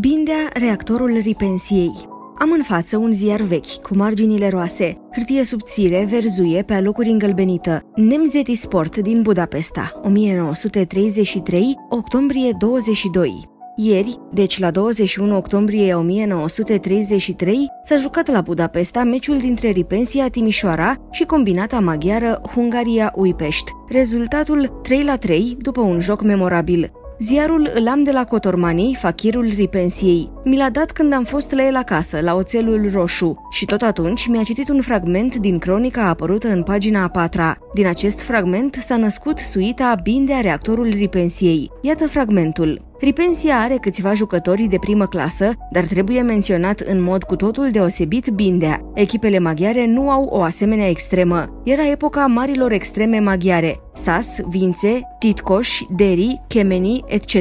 Bindea, reactorul ripensiei. Am în față un ziar vechi, cu marginile roase, hârtie subțire, verzuie, pe alocuri îngălbenită. Nemzeti Sport din Budapesta, 1933, octombrie 22. Ieri, deci la 21 octombrie 1933, s-a jucat la Budapesta meciul dintre Ripensia Timișoara și combinata maghiară Hungaria Uipești. Rezultatul 3 la 3 după un joc memorabil. Ziarul îl am de la Cotormanii, fachirul Ripensiei. Mi l-a dat când am fost la el acasă, la Oțelul Roșu, și tot atunci mi-a citit un fragment din cronica apărută în pagina a patra. Din acest fragment s-a născut suita Bindea reactorul Ripensiei. Iată fragmentul. Ripensia are câțiva jucători de primă clasă, dar trebuie menționat în mod cu totul deosebit Bindea. Echipele maghiare nu au o asemenea extremă. Era epoca marilor extreme maghiare, Sas, Vințe, Titcoș, Deri, Chemeni, etc.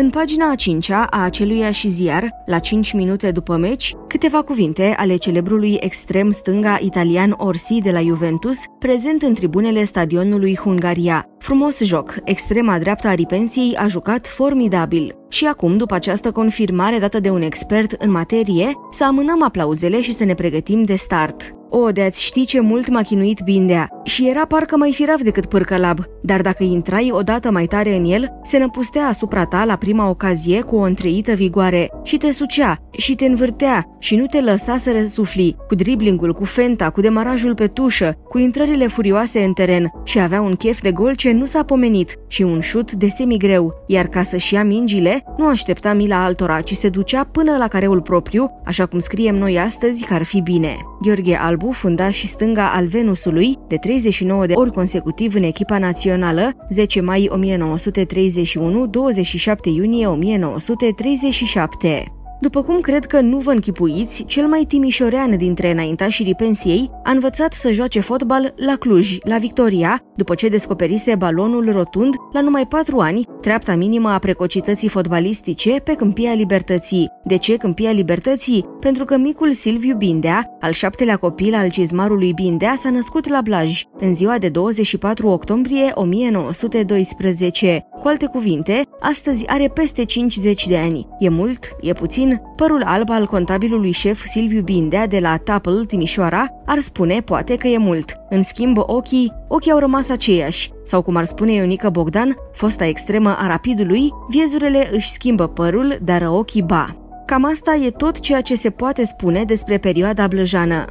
În pagina a cincea a aceluiași ziar, la 5 minute după meci, câteva cuvinte ale celebrului extrem stânga italian Orsi de la Juventus, prezent în tribunele stadionului Hungaria. Frumos joc, extrema dreaptă a Ripensiei a jucat formidabil. Și acum, după această confirmare dată de un expert în materie, să amânăm aplauzele și să ne pregătim de start. O, de ați ști ce mult m-a chinuit Bindea. Și era parcă mai firav decât pârcălab, dar dacă intrai odată mai tare în el, se năpustea asupra ta la prima ocazie cu o întreită vigoare. Și te sucea și te învârtea și nu te lăsa să răsufli, cu driblingul, cu fenta, cu demarajul pe tușă, cu intrările furioase în teren. Și avea un chef de gol ce nu s-a pomenit. Și un șut de semigreu, iar ca să-și ia mingile, nu aștepta mila altora, ci se ducea până la careul propriu, așa cum scriem noi astăzi că ar fi bine. Gheorghe Albu, fundaș și stânga al Venusului, de 39 de ori consecutiv în echipa națională, 10 mai 1931, 27 iunie 1937. După cum cred că nu vă închipuiți, cel mai timișorean dintre înaintașii pensiei a învățat să joace fotbal la Cluj, la Victoria, după ce descoperise balonul rotund la numai patru ani, treapta minimă a precocității fotbalistice pe Câmpia Libertății. De ce Câmpia Libertății? Pentru că micul Silviu Bindea, al șaptelea copil al cizmarului Bindea, s-a născut la Blaj, în ziua de 24 octombrie 1912. Cu alte cuvinte, astăzi are peste 50 de ani. E mult? E puțin? Părul alb al contabilului șef Silviu Bindea de la Tapel, Timișoara, ar spune poate că e mult. În schimb, ochii, ochii au rămas aceiași. Sau cum ar spune Ionica Bogdan, fosta extremă a rapidului, viezurele își schimbă părul, dar ochii ba. Cam asta e tot ceea ce se poate spune despre perioada blăjană.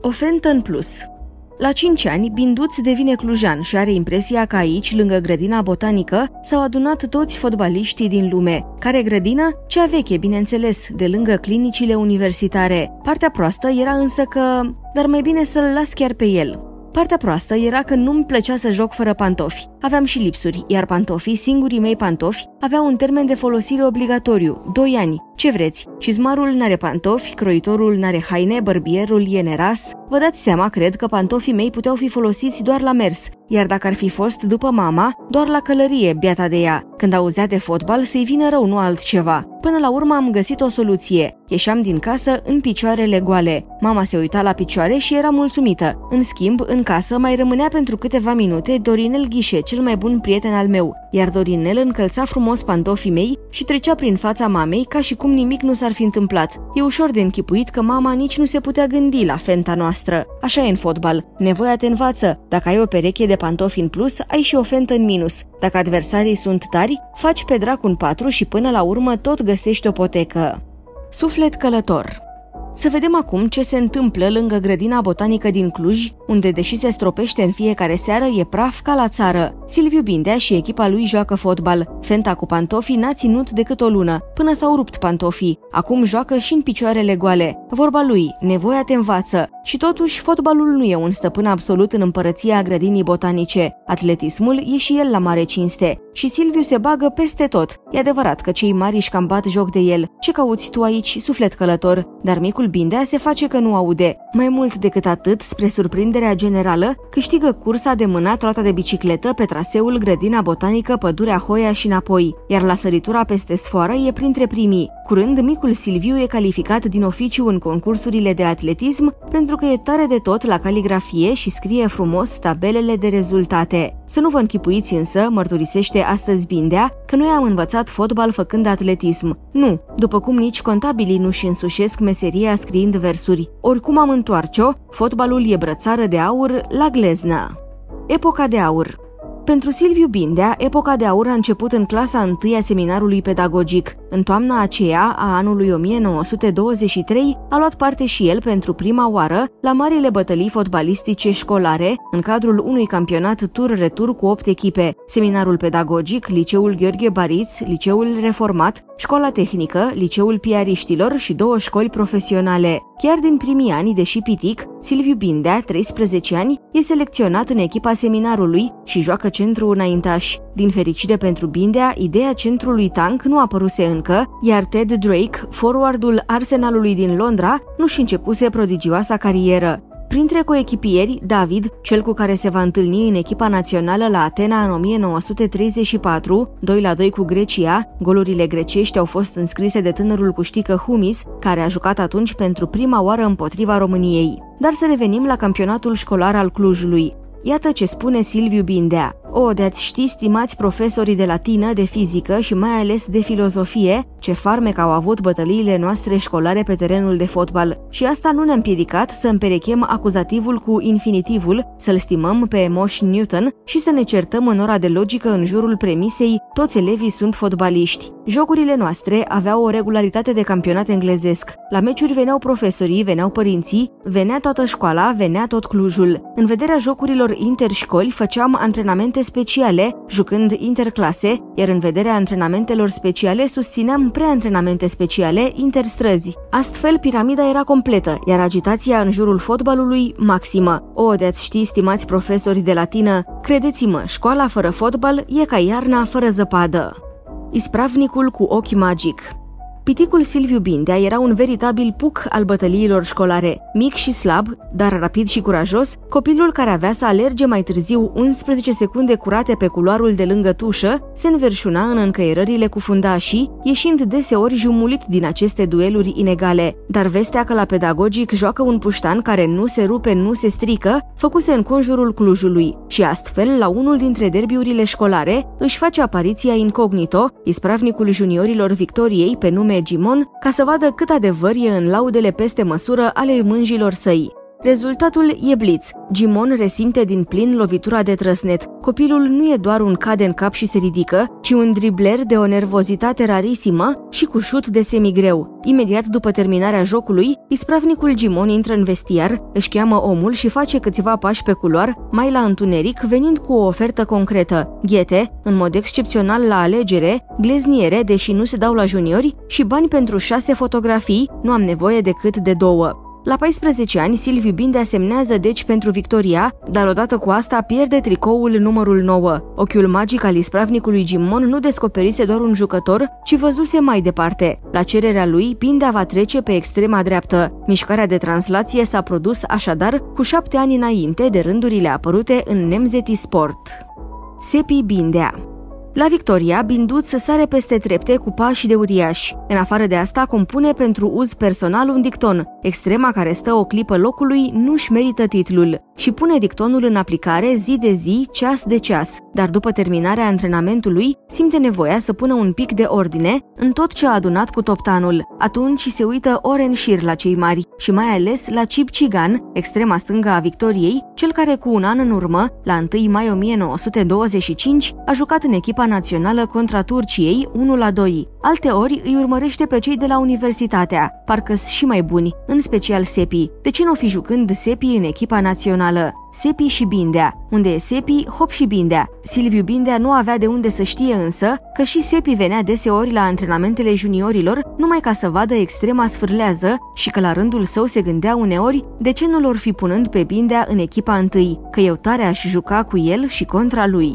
O fentă în plus. La 5 ani, Binduț devine clujan și are impresia că aici, lângă grădina botanică, s-au adunat toți fotbaliștii din lume. Care grădină? Cea veche, bineînțeles, de lângă clinicile universitare. Partea proastă era însă că... Dar mai bine să-l las chiar pe el. Partea proastă era că nu-mi plăcea să joc fără pantofi. Aveam și lipsuri, iar pantofii, singurii mei pantofi, aveau un termen de folosire obligatoriu, 2 ani. Ce vreți? Cizmarul n-are pantofi, croitorul n-are haine, bărbierul e neras. Vă dați seama, cred că pantofii mei puteau fi folosiți doar la mers, iar dacă ar fi fost după mama, doar la călărie, biata de ea. Când auzea de fotbal, să-i vină rău, nu altceva. Până la urmă am găsit o soluție. Ieșeam din casă în picioarele goale. Mama se uita la picioare și era mulțumită. În schimb, în casă mai rămânea pentru câteva minute Dorinel Ghișe, cel mai bun prieten al meu, iar Dorinel încălța frumos pantofii mei și trecea prin fața mamei ca și cum nimic nu s-ar fi întâmplat. E ușor de închipuit că mama nici nu se putea gândi la fenta noastră. Așa e în fotbal. Nevoia te învață. Dacă ai o pereche de pantofi în plus, ai și o fentă în minus. Dacă adversarii sunt tari, faci pe drac un patru și până la urmă tot găsești o potecă. Suflet călător să vedem acum ce se întâmplă lângă grădina botanică din Cluj, unde, deși se stropește în fiecare seară, e praf ca la țară. Silviu Bindea și echipa lui joacă fotbal. Fenta cu pantofii n-a ținut decât o lună, până s-au rupt pantofii. Acum joacă și în picioarele goale. Vorba lui, nevoia te învață. Și totuși, fotbalul nu e un stăpân absolut în împărăția grădinii botanice. Atletismul e și el la mare cinste. Și Silviu se bagă peste tot. E adevărat că cei mari își cam bat joc de el. Ce cauți tu aici, suflet călător? Dar micul Bindea se face că nu aude. Mai mult decât atât, spre surprinderea generală, câștigă cursa de mânat roata de bicicletă pe traseul Grădina Botanică Pădurea Hoia și înapoi, iar la săritura peste sfoară e printre primii. Curând, micul Silviu e calificat din oficiu în concursurile de atletism pentru că e tare de tot la caligrafie și scrie frumos tabelele de rezultate. Să nu vă închipuiți însă, mărturisește astăzi Bindea, că noi am învățat fotbal făcând atletism. Nu, după cum nici contabilii nu-și însușesc meseria scriind versuri. Oricum am întoarce-o, fotbalul e brățară de aur la gleznă. Epoca de aur pentru Silviu Bindea, epoca de aur a început în clasa 1 a seminarului pedagogic. În toamna aceea, a anului 1923, a luat parte și el pentru prima oară la marile bătălii fotbalistice școlare, în cadrul unui campionat tur-retur cu 8 echipe, seminarul pedagogic, liceul Gheorghe Bariț, liceul reformat, școala tehnică, liceul piariștilor și două școli profesionale. Chiar din primii ani, deși pitic, Silviu Bindea, 13 ani, e selecționat în echipa seminarului și joacă centru înaintaș. Din fericire pentru Bindea, ideea centrului tank nu apăruse încă, iar Ted Drake, forwardul Arsenalului din Londra, nu-și începuse prodigioasa carieră. Printre coechipieri, David, cel cu care se va întâlni în echipa națională la Atena în 1934, 2 la 2 cu Grecia, golurile grecești au fost înscrise de tânărul cuștică Humis, care a jucat atunci pentru prima oară împotriva României. Dar să revenim la campionatul școlar al Clujului. Iată ce spune Silviu Bindea. O, de-ați ști, stimați profesorii de latină, de fizică și mai ales de filozofie, ce farmec au avut bătăliile noastre școlare pe terenul de fotbal. Și asta nu ne-a împiedicat să împerechem acuzativul cu infinitivul, să-l stimăm pe Moș Newton și să ne certăm în ora de logică în jurul premisei toți elevii sunt fotbaliști. Jocurile noastre aveau o regularitate de campionat englezesc. La meciuri veneau profesorii, veneau părinții, venea toată școala, venea tot Clujul. În vederea jocurilor interșcoli făceam antrenamente speciale, jucând interclase, iar în vederea antrenamentelor speciale susțineam preantrenamente speciale interstrăzi. Astfel, piramida era completă, iar agitația în jurul fotbalului maximă. O, de-ați ști, stimați profesori de latină, credeți-mă, școala fără fotbal e ca iarna fără zăpadă. Ispravnicul cu ochi magic Piticul Silviu Bindea era un veritabil puc al bătăliilor școlare. Mic și slab, dar rapid și curajos, copilul care avea să alerge mai târziu 11 secunde curate pe culoarul de lângă tușă, se înverșuna în încăierările cu fundașii, ieșind deseori jumulit din aceste dueluri inegale. Dar vestea că la pedagogic joacă un puștan care nu se rupe, nu se strică, făcuse în conjurul Clujului și astfel, la unul dintre derbiurile școlare, își face apariția incognito, ispravnicul juniorilor Victoriei pe nume Gimon ca să vadă cât adevăr e în laudele peste măsură ale mânjilor săi. Rezultatul e bliț. Gimon resimte din plin lovitura de trăsnet. Copilul nu e doar un cade în cap și se ridică, ci un dribler de o nervozitate rarisimă și cu șut de semigreu. Imediat după terminarea jocului, ispravnicul Gimon intră în vestiar, își cheamă omul și face câțiva pași pe culoar, mai la întuneric, venind cu o ofertă concretă. Ghete, în mod excepțional la alegere, glezniere, deși nu se dau la juniori, și bani pentru șase fotografii, nu am nevoie decât de două. La 14 ani, Silviu Binde semnează deci pentru Victoria, dar odată cu asta pierde tricoul numărul 9. Ochiul magic al ispravnicului Gimon nu descoperise doar un jucător, ci văzuse mai departe. La cererea lui, Bindea va trece pe extrema dreaptă. Mișcarea de translație s-a produs așadar cu șapte ani înainte de rândurile apărute în Nemzeti Sport. Sepi Bindea la Victoria, Binduț sare peste trepte cu pași de uriaș. În afară de asta, compune pentru uz personal un dicton. Extrema care stă o clipă locului nu-și merită titlul și pune dictonul în aplicare zi de zi, ceas de ceas. Dar după terminarea antrenamentului, simte nevoia să pună un pic de ordine în tot ce a adunat cu toptanul. Atunci se uită ore în șir la cei mari și mai ales la Cip Cigan, extrema stângă a Victoriei, cel care cu un an în urmă, la 1 mai 1925, a jucat în echipa echipa națională contra Turciei 1 la 2. Alte ori îi urmărește pe cei de la Universitatea, parcă și mai buni, în special Sepi. De ce nu fi jucând Sepi în echipa națională? Sepi și Bindea. Unde e Sepi, hop și Bindea. Silviu Bindea nu avea de unde să știe însă că și Sepi venea deseori la antrenamentele juniorilor numai ca să vadă extrema sfârlează și că la rândul său se gândea uneori de ce nu l-or fi punând pe Bindea în echipa întâi, că eu tare aș juca cu el și contra lui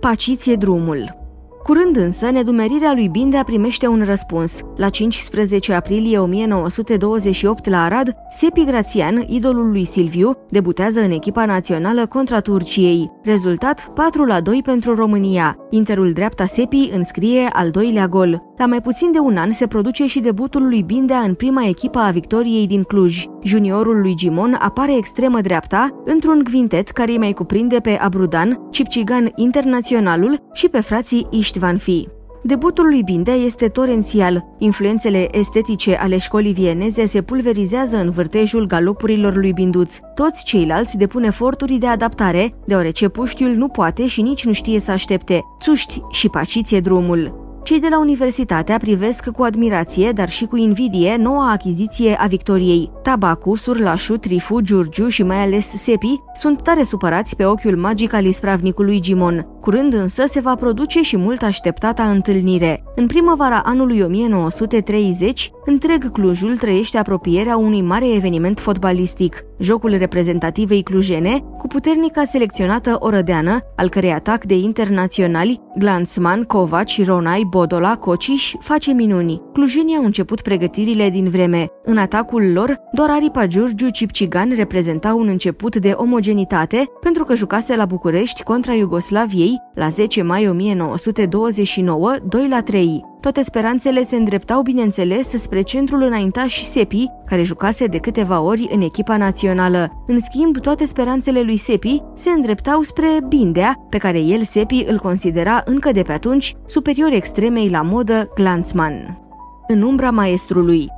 paciție drumul. Curând însă, nedumerirea lui Bindea primește un răspuns. La 15 aprilie 1928 la Arad, Sepi Grațian, idolul lui Silviu, debutează în echipa națională contra Turciei. Rezultat 4 la 2 pentru România. Interul dreapta Sepi înscrie al doilea gol. la mai puțin de un an se produce și debutul lui Bindea în prima echipă a Victoriei din Cluj. Juniorul lui Gimon apare extremă dreapta într-un quintet care îi mai cuprinde pe Abrudan, Cipcigan Internaționalul și pe frații Istvan Fi. Debutul lui Bindea este torențial. Influențele estetice ale școlii vieneze se pulverizează în vârtejul galopurilor lui Binduț. Toți ceilalți depun eforturi de adaptare, deoarece puștiul nu poate și nici nu știe să aștepte. Țuști și paciție drumul. Cei de la Universitatea privesc cu admirație, dar și cu invidie, noua achiziție a Victoriei. Tabacu, Surlașu, Trifu, Giurgiu și mai ales Sepi sunt tare supărați pe ochiul magic al ispravnicului Gimon. Curând însă se va produce și mult așteptata întâlnire. În primăvara anului 1930, întreg Clujul trăiește apropierea unui mare eveniment fotbalistic, jocul reprezentativei clujene, cu puternica selecționată orădeană, al cărei atac de internaționali, Glanzman, Covaci, Ronai, Bodola, Cociș, face minuni. Clujenii au început pregătirile din vreme. În atacul lor, doar aripa Giurgiu Cipcigan reprezenta un început de omogenitate pentru că jucase la București contra Iugoslaviei la 10 mai 1929, 2 la 3. Toate speranțele se îndreptau, bineînțeles, spre centrul înaintaș Sepi, care jucase de câteva ori în echipa națională. În schimb, toate speranțele lui Sepi se îndreptau spre Bindea, pe care el, Sepi, îl considera încă de pe atunci superior extremei la modă Glanzman. În umbra maestrului,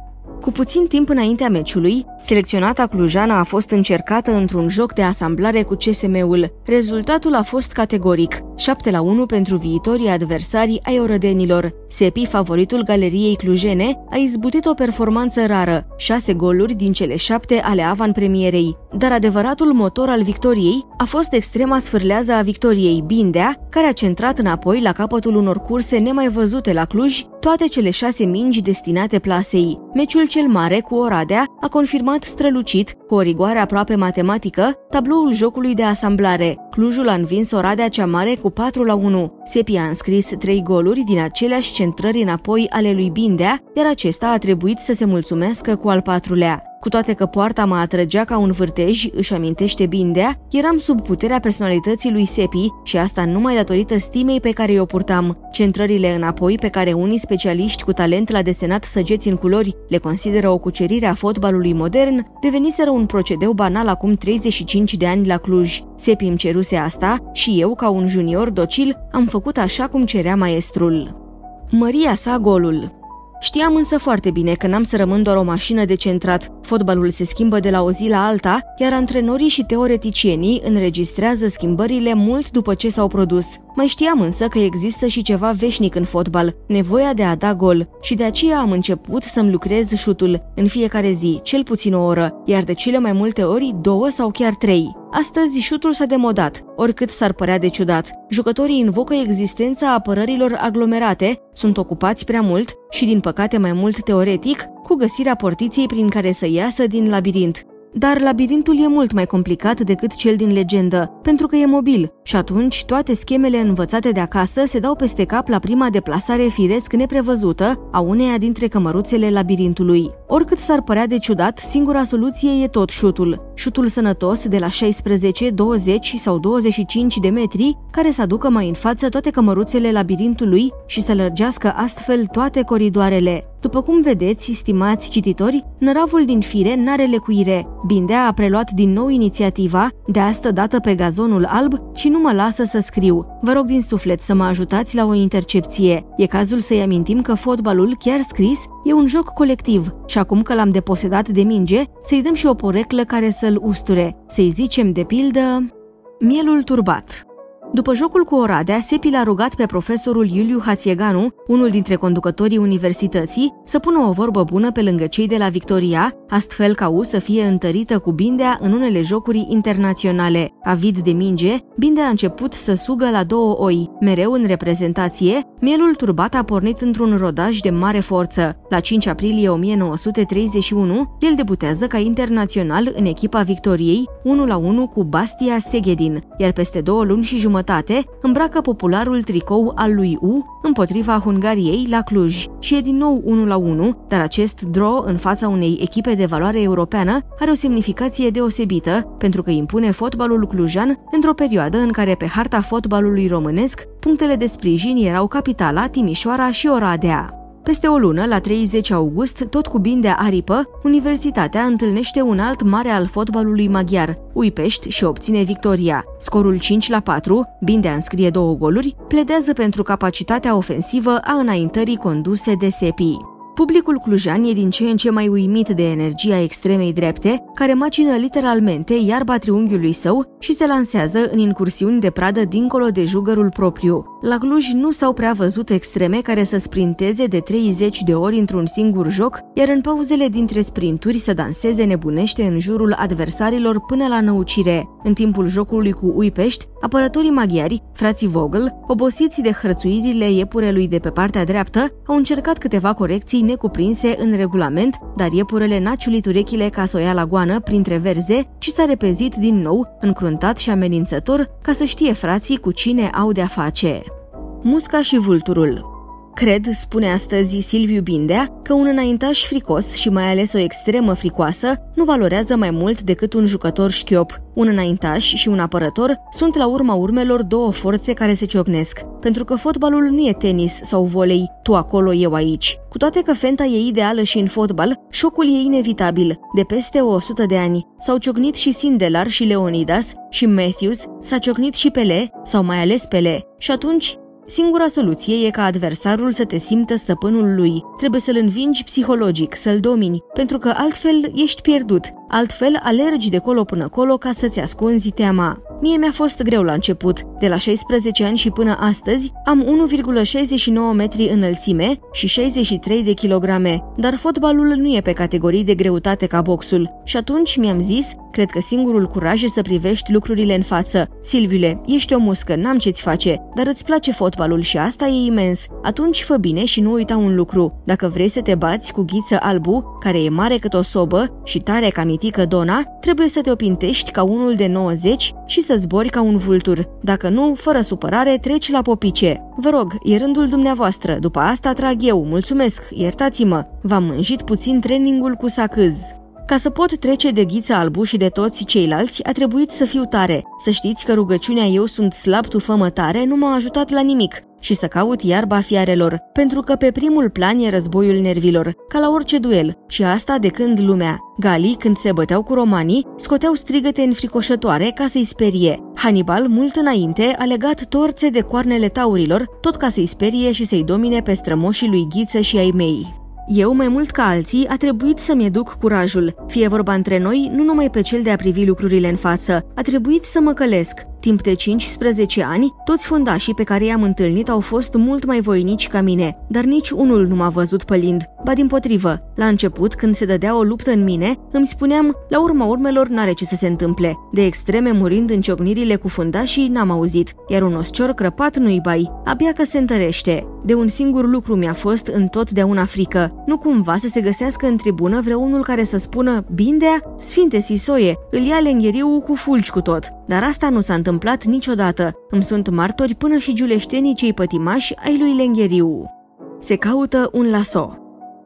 cu puțin timp înaintea meciului, selecționata clujana a fost încercată într-un joc de asamblare cu CSM-ul. Rezultatul a fost categoric, 7 la 1 pentru viitorii adversari ai orădenilor. Sepi, favoritul galeriei clujene, a izbutit o performanță rară, 6 goluri din cele 7 ale avan-premierei. Dar adevăratul motor al victoriei a fost extrema sfârlează a victoriei Bindea, care a centrat înapoi la capătul unor curse nemai văzute la Cluj toate cele șase mingi destinate plasei. Meciul cel mare cu Oradea a confirmat strălucit, cu o rigoare aproape matematică, tabloul jocului de asamblare. Clujul a învins Oradea cea mare cu 4 la 1. Sepi a înscris trei goluri din aceleași centrări înapoi ale lui Bindea, iar acesta a trebuit să se mulțumească cu al patrulea. Cu toate că poarta mă atrăgea ca un vârtej, își amintește Bindea, eram sub puterea personalității lui Sepi și asta numai datorită stimei pe care o purtam. Centrările înapoi pe care unii specialiști cu talent la desenat săgeți în culori le consideră o cucerire a fotbalului modern, deveniseră un procedeu banal acum 35 de ani la Cluj. Sepi îmi ceruse asta și eu, ca un junior docil, am făcut așa cum cerea maestrul. Măria sa golul Știam însă foarte bine că n-am să rămân doar o mașină de centrat. Fotbalul se schimbă de la o zi la alta, iar antrenorii și teoreticienii înregistrează schimbările mult după ce s-au produs. Mai știam însă că există și ceva veșnic în fotbal, nevoia de a da gol, și de aceea am început să-mi lucrez șutul în fiecare zi, cel puțin o oră, iar de cele mai multe ori două sau chiar trei. Astăzi șutul s-a demodat, oricât s-ar părea de ciudat. Jucătorii invocă existența apărărilor aglomerate, sunt ocupați prea mult și, din păcate mai mult teoretic, cu găsirea portiției prin care să iasă din labirint. Dar labirintul e mult mai complicat decât cel din legendă, pentru că e mobil și atunci toate schemele învățate de acasă se dau peste cap la prima deplasare firesc neprevăzută a uneia dintre cămăruțele labirintului. Oricât s-ar părea de ciudat, singura soluție e tot șutul. Șutul sănătos de la 16, 20 sau 25 de metri, care să aducă mai în față toate cămăruțele labirintului și să lărgească astfel toate coridoarele. După cum vedeți, stimați cititori, năravul din fire n-are lecuire. Bindea a preluat din nou inițiativa, de asta dată pe gazonul alb și nu mă lasă să scriu. Vă rog din suflet să mă ajutați la o intercepție. E cazul să-i amintim că fotbalul, chiar scris, e un joc colectiv și acum că l-am deposedat de minge, să-i dăm și o poreclă care să-l usture. Să-i zicem, de pildă, mielul turbat. După jocul cu Oradea, Sepi l-a rugat pe profesorul Iuliu Hațieganu, unul dintre conducătorii universității, să pună o vorbă bună pe lângă cei de la Victoria, astfel ca U să fie întărită cu Bindea în unele jocuri internaționale. Avid de minge, Bindea a început să sugă la două oi. Mereu în reprezentație, mielul turbat a pornit într-un rodaj de mare forță. La 5 aprilie 1931, el debutează ca internațional în echipa Victoriei, 1 la 1 cu Bastia Segedin, iar peste două luni și jumătate jumătate îmbracă popularul tricou al lui U împotriva Hungariei la Cluj și e din nou 1 la 1, dar acest draw în fața unei echipe de valoare europeană are o semnificație deosebită pentru că impune fotbalul clujan într-o perioadă în care pe harta fotbalului românesc punctele de sprijin erau Capitala, Timișoara și Oradea. Peste o lună, la 30 august, tot cu bindea aripă, Universitatea întâlnește un alt mare al fotbalului maghiar, Uipești, și obține victoria. Scorul 5 la 4, bindea înscrie două goluri, pledează pentru capacitatea ofensivă a înaintării conduse de Sepi. Publicul clujan e din ce în ce mai uimit de energia extremei drepte, care macină literalmente iarba triunghiului său și se lansează în incursiuni de pradă dincolo de jugărul propriu. La Cluj nu s-au prea văzut extreme care să sprinteze de 30 de ori într-un singur joc, iar în pauzele dintre sprinturi să danseze nebunește în jurul adversarilor până la năucire. În timpul jocului cu Uipești, apărătorii maghiari, frații Vogel, obosiți de hărțuirile iepurelui de pe partea dreaptă, au încercat câteva corecții necuprinse în regulament, dar iepurele n-a ciulit urechile ca să o ia la goană printre verze, ci s-a repezit din nou, încruntat și amenințător, ca să știe frații cu cine au de-a face. Musca și vulturul Cred, spune astăzi Silviu Bindea, că un înaintaș fricos și mai ales o extremă fricoasă nu valorează mai mult decât un jucător șchiop. Un înaintaș și un apărător sunt la urma urmelor două forțe care se ciocnesc, pentru că fotbalul nu e tenis sau volei, tu acolo, eu aici. Cu toate că fenta e ideală și în fotbal, șocul e inevitabil. De peste 100 de ani s-au ciocnit și Sindelar și Leonidas și Matthews, s-a ciocnit și Pele, sau mai ales Pele. Și atunci Singura soluție e ca adversarul să te simtă stăpânul lui. Trebuie să-l învingi psihologic, să-l domini, pentru că altfel ești pierdut. Altfel alergi de colo până colo ca să-ți ascunzi teama. Mie mi-a fost greu la început. De la 16 ani și până astăzi am 1,69 metri înălțime și 63 de kilograme, dar fotbalul nu e pe categorii de greutate ca boxul. Și atunci mi-am zis, cred că singurul curaj e să privești lucrurile în față. Silviule, ești o muscă, n-am ce-ți face, dar îți place fotbalul și asta e imens. Atunci fă bine și nu uita un lucru. Dacă vrei să te bați cu ghiță albu, care e mare cât o sobă și tare ca mitică Dona, trebuie să te opintești ca unul de 90 și să zbori ca un vultur. Dacă nu, fără supărare, treci la popice. Vă rog, e rândul dumneavoastră, după asta trag eu, mulțumesc, iertați-mă. V-am mânjit puțin trainingul cu sacâz. Ca să pot trece de ghița albu și de toți ceilalți, a trebuit să fiu tare. Să știți că rugăciunea eu sunt slab tu fă tare nu m-a ajutat la nimic și să caut iarba fiarelor, pentru că pe primul plan e războiul nervilor, ca la orice duel, și asta de când lumea. Galii, când se băteau cu romanii, scoteau strigăte înfricoșătoare ca să-i sperie. Hannibal, mult înainte, a legat torțe de coarnele taurilor, tot ca să-i sperie și să-i domine pe strămoșii lui Ghiță și ai mei. Eu, mai mult ca alții, a trebuit să-mi educ curajul, fie vorba între noi, nu numai pe cel de a privi lucrurile în față. A trebuit să mă călesc, Timp de 15 ani, toți fundașii pe care i-am întâlnit au fost mult mai voinici ca mine, dar nici unul nu m-a văzut pălind. Ba din potrivă, la început, când se dădea o luptă în mine, îmi spuneam, la urma urmelor n-are ce să se întâmple. De extreme murind în ciocnirile cu fundașii n-am auzit, iar un oscior crăpat nu-i bai, abia că se întărește. De un singur lucru mi-a fost întotdeauna frică, nu cumva să se găsească în tribună vreunul care să spună, Bindea, Sfinte Sisoie, îl ia lengheriu cu fulgi cu tot. Dar asta nu s-a întâmplat niciodată. Îmi sunt martori până și giuleștenii cei pătimași ai lui Lengheriu. Se caută un laso.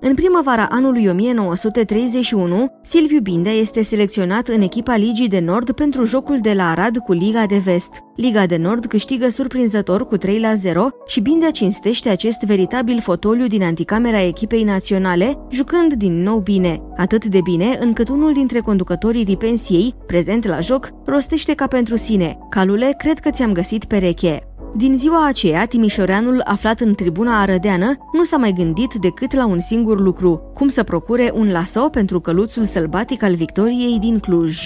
În primăvara anului 1931, Silviu Bindea este selecționat în echipa Ligii de Nord pentru jocul de la Arad cu Liga de Vest. Liga de Nord câștigă surprinzător cu 3 la 0 și Bindea cinstește acest veritabil fotoliu din anticamera echipei naționale, jucând din nou bine. Atât de bine încât unul dintre conducătorii ripensiei, prezent la joc, rostește ca pentru sine. Calule, cred că ți-am găsit pereche. Din ziua aceea, Timișoreanul, aflat în tribuna arădeană, nu s-a mai gândit decât la un singur lucru, cum să procure un laso pentru căluțul sălbatic al victoriei din Cluj.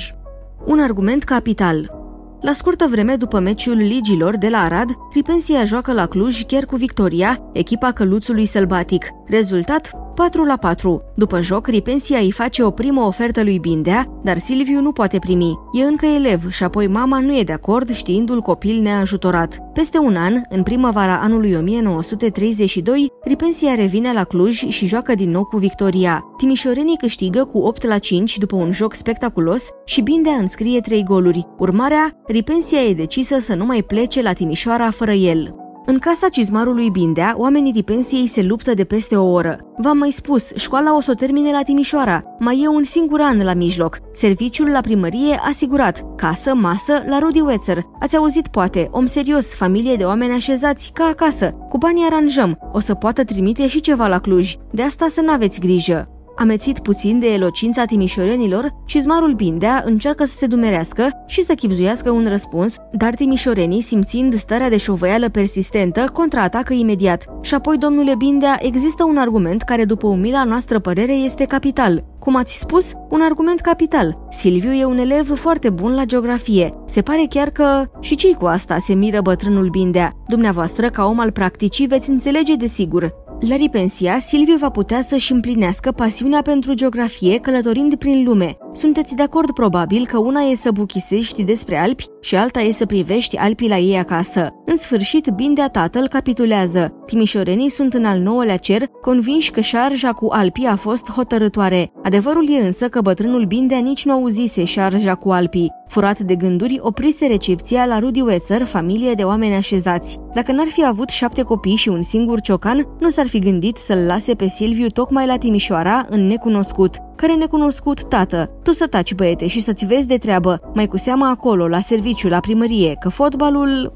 Un argument capital. La scurtă vreme după meciul ligilor de la Arad, Ripensia joacă la Cluj chiar cu victoria, echipa căluțului sălbatic. Rezultat 4 la 4. După joc, Ripensia îi face o primă ofertă lui Bindea, dar Silviu nu poate primi. E încă elev și apoi mama nu e de acord știindu-l copil neajutorat. Peste un an, în primăvara anului 1932, Ripensia revine la Cluj și joacă din nou cu victoria. Timișorenii câștigă cu 8 la 5 după un joc spectaculos și Bindea înscrie 3 goluri. Urmarea, Ripensia e decisă să nu mai plece la Timișoara fără el. În casa cizmarului Bindea, oamenii dipensiei se luptă de peste o oră. V-am mai spus, școala o să o termine la Timișoara. Mai e un singur an la mijloc. Serviciul la primărie asigurat. Casă, masă, la Rudi Wețer. Ați auzit poate, om serios, familie de oameni așezați, ca acasă. Cu banii aranjăm. O să poată trimite și ceva la Cluj. De asta să n-aveți grijă. Amețit puțin de elocința timișorenilor, Cizmarul Bindea încearcă să se dumerească și să chipzuiască un răspuns, dar timișorenii, simțind starea de șovăială persistentă, contraatacă imediat. Și apoi, domnule Bindea, există un argument care, după umila noastră părere, este capital. Cum ați spus, un argument capital. Silviu e un elev foarte bun la geografie. Se pare chiar că... Și ce cu asta? se miră bătrânul Bindea. Dumneavoastră, ca om al practicii, veți înțelege de sigur. La Ripensia, Silviu va putea să-și împlinească pasiunea pentru geografie călătorind prin lume. Sunteți de acord probabil că una e să buchisești despre Alpi și alta e să privești Alpii la ei acasă. În sfârșit, Bindea tatăl capitulează. Timișorenii sunt în al nouălea cer, convinși că șarja cu Alpii a fost hotărătoare. Adevărul e însă că bătrânul Bindea nici nu auzise șarja cu Alpii. Furat de gânduri, oprise recepția la Rudi Wețăr, familie de oameni așezați. Dacă n-ar fi avut șapte copii și un singur ciocan, nu s-ar fi gândit să-l lase pe Silviu tocmai la Timișoara, în necunoscut. Care necunoscut, tată? Tu să taci, băiete, și să-ți vezi de treabă, mai cu seama acolo, la serviciu, la primărie, că fotbalul...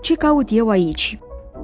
Ce caut eu aici?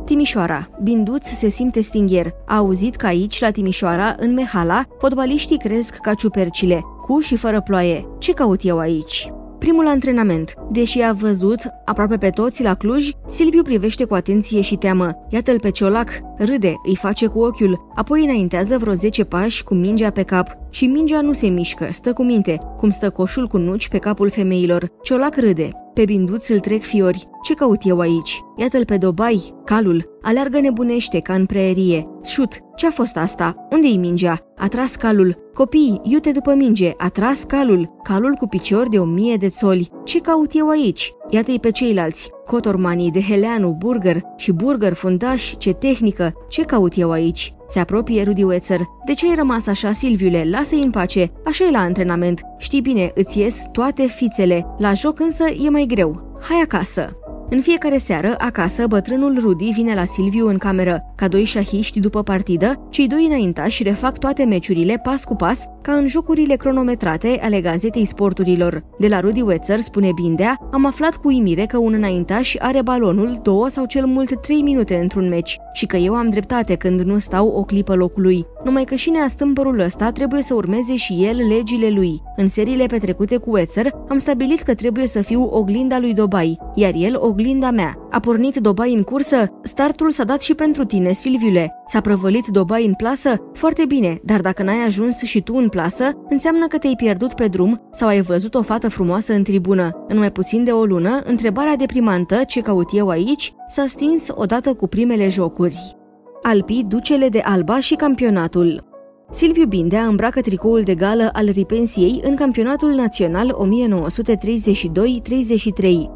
Timișoara. Binduț se simte stingher. A auzit că aici, la Timișoara, în Mehala, fotbaliștii cresc ca ciupercile, cu și fără ploaie. Ce caut eu aici? Primul antrenament. Deși a văzut aproape pe toți la Cluj, Silviu privește cu atenție și teamă. Iată-l pe Ciolac, râde, îi face cu ochiul, apoi înaintează vreo 10 pași cu mingea pe cap. Și mingea nu se mișcă, stă cu minte, cum stă coșul cu nuci pe capul femeilor. Ciolac râde. Pe binduț îl trec fiori. Ce caut eu aici? Iată-l pe Dobai, calul. Aleargă nebunește ca în preerie. Șut, ce-a fost asta? Unde-i mingea? A tras calul. Copii, iute după minge, a tras calul. Calul cu picior de o mie de țoli. Ce caut eu aici? Iată-i pe ceilalți. Cotormanii de Heleanu, Burger și Burger fundaș, ce tehnică. Ce caut eu aici? Se apropie Rudi Wețer. De ce ai rămas așa, Silviule? Lasă-i în pace. Așa e la antrenament. Știi bine, îți ies toate fițele. La joc însă e mai greu. Hai acasă! În fiecare seară, acasă, bătrânul Rudy vine la Silviu în cameră. Ca doi șahiști după partidă, cei doi înaintași refac toate meciurile pas cu pas, ca în jocurile cronometrate ale gazetei sporturilor. De la Rudy Wetzer, spune Bindea, am aflat cu imire că un înaintaș are balonul două sau cel mult trei minute într-un meci și că eu am dreptate când nu stau o clipă locului. Numai că și neastâmpărul ăsta trebuie să urmeze și el legile lui. În seriile petrecute cu Wetzer, am stabilit că trebuie să fiu oglinda lui Dobai, iar el oglinda mea. A pornit Dobai în cursă? Startul s-a dat și pentru tine, Silviule. S-a prăvălit Dobai în plasă? Foarte bine, dar dacă n-ai ajuns și tu în plasă, înseamnă că te-ai pierdut pe drum sau ai văzut o fată frumoasă în tribună. În mai puțin de o lună, întrebarea deprimantă, ce caut eu aici, s-a stins odată cu primele jocuri. Alpi, Ducele de Alba și campionatul. Silviu Bindea îmbracă tricoul de gală al Ripensiei în campionatul național 1932-33.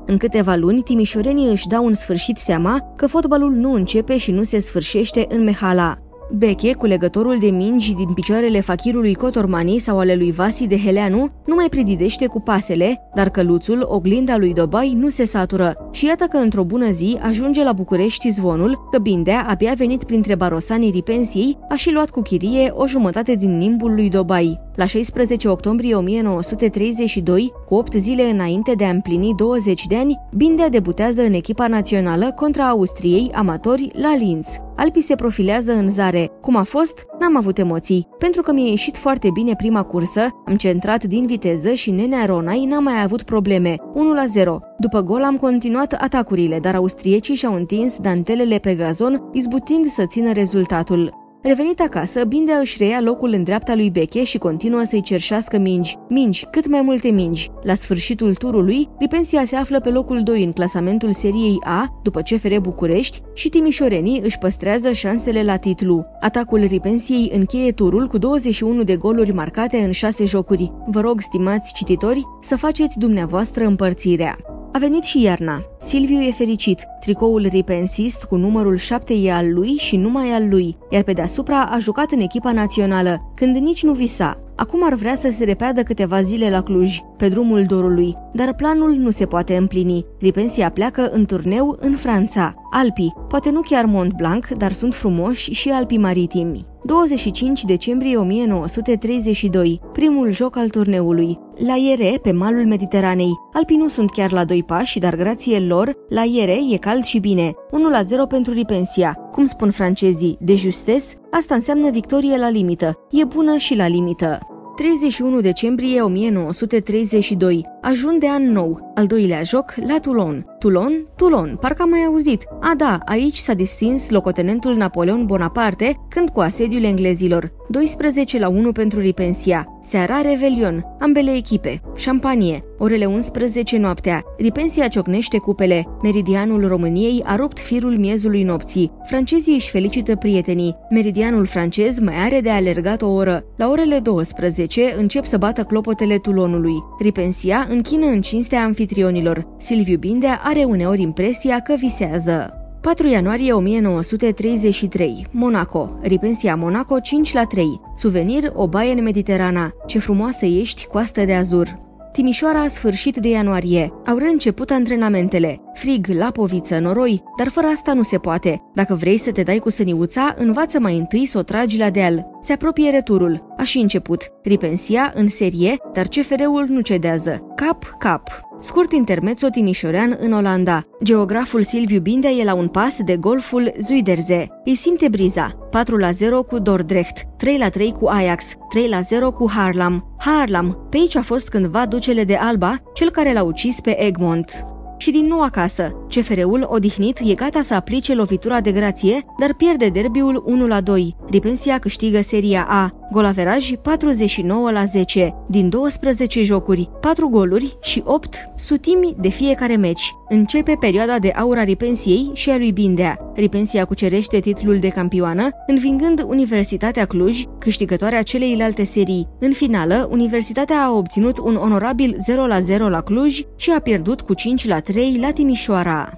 În câteva luni, timișorenii își dau în sfârșit seama că fotbalul nu începe și nu se sfârșește în Mehala. Beche, culegătorul de mingi din picioarele fachirului Cotormani sau ale lui Vasi de Heleanu, nu mai predidește cu pasele, dar căluțul, oglinda lui Dobai, nu se satură. Și iată că într-o bună zi ajunge la București zvonul că Bindea, abia venit printre barosanii ripensiei, a și luat cu chirie o jumătate din nimbul lui Dobai. La 16 octombrie 1932, cu 8 zile înainte de a împlini 20 de ani, Bindea debutează în echipa națională contra Austriei amatori la Linz. Alpii se profilează în zare. Cum a fost? N-am avut emoții. Pentru că mi-a ieșit foarte bine prima cursă, am centrat din viteză și Nenea Ronai n-a mai avut probleme. 1 la 0. După gol am continuat atacurile, dar austriecii și-au întins dantelele pe gazon, izbutind să țină rezultatul. Revenit acasă, Bindea își reia locul în dreapta lui Beche și continuă să-i cerșească mingi. Mingi, cât mai multe mingi. La sfârșitul turului, Ripensia se află pe locul 2 în clasamentul seriei A, după CFR București, și timișorenii își păstrează șansele la titlu. Atacul Ripensiei încheie turul cu 21 de goluri marcate în 6 jocuri. Vă rog, stimați cititori, să faceți dumneavoastră împărțirea. A venit și iarna. Silviu e fericit. Tricoul Ripensist cu numărul 7 e al lui și numai al lui, iar pe deasupra a jucat în echipa națională, când nici nu visa. Acum ar vrea să se repeadă câteva zile la Cluj, pe drumul dorului, dar planul nu se poate împlini. Ripensia pleacă în turneu în Franța. Alpii, poate nu chiar Mont Blanc, dar sunt frumoși și Alpii maritimi. 25 decembrie 1932, primul joc al turneului. La Iere, pe malul Mediteranei. Alpii nu sunt chiar la doi pași, dar grație lor, la Iere e cald și bine. 1 la 0 pentru Ripensia. Cum spun francezii, de justes, asta înseamnă victorie la limită. E bună și la limită. 31 decembrie 1932. Ajun de an nou. Al doilea joc la Toulon. Toulon? Toulon. Parcă am mai auzit. A, da, aici s-a distins locotenentul Napoleon Bonaparte când cu asediul englezilor. 12 la 1 pentru Ripensia. Seara Revelion. Ambele echipe. Șampanie. Orele 11 noaptea. Ripensia ciocnește cupele. Meridianul României a rupt firul miezului nopții. Francezii își felicită prietenii. Meridianul francez mai are de alergat o oră. La orele 12 încep să bată clopotele Tulonului. Ripensia închină în cinstea anfitrionilor. Silviu Bindea are uneori impresia că visează. 4 ianuarie 1933, Monaco, Ripensia Monaco 5 la 3, suvenir o baie în Mediterana, ce frumoasă ești, coastă de azur. Timișoara a sfârșit de ianuarie. Au reînceput antrenamentele. Frig, lapoviță, noroi, dar fără asta nu se poate. Dacă vrei să te dai cu săniuța, învață mai întâi să o tragi la deal. Se apropie returul. A și început. Ripensia în serie, dar CFR-ul nu cedează. Cap, cap. Scurt intermezzo timișorean în Olanda. Geograful Silviu Bindea e la un pas de golful Zuiderze. Îi simte briza. 4 la 0 cu Dordrecht, 3 la 3 cu Ajax, 3 la 0 cu Harlam. Harlam, pe aici a fost cândva ducele de Alba, cel care l-a ucis pe Egmont și din nou acasă. CFR-ul, odihnit, e gata să aplice lovitura de grație, dar pierde derbiul 1 la 2. Ripensia câștigă Seria A. Golaveraj 49 la 10. Din 12 jocuri, 4 goluri și 8 sutimi de fiecare meci. Începe perioada de aur a Ripensiei și a lui Bindea. Ripensia cucerește titlul de campioană, învingând Universitatea Cluj, câștigătoarea celeilalte serii. În finală, Universitatea a obținut un onorabil 0 la 0 la Cluj și a pierdut cu 5 la 3 la Timișoara.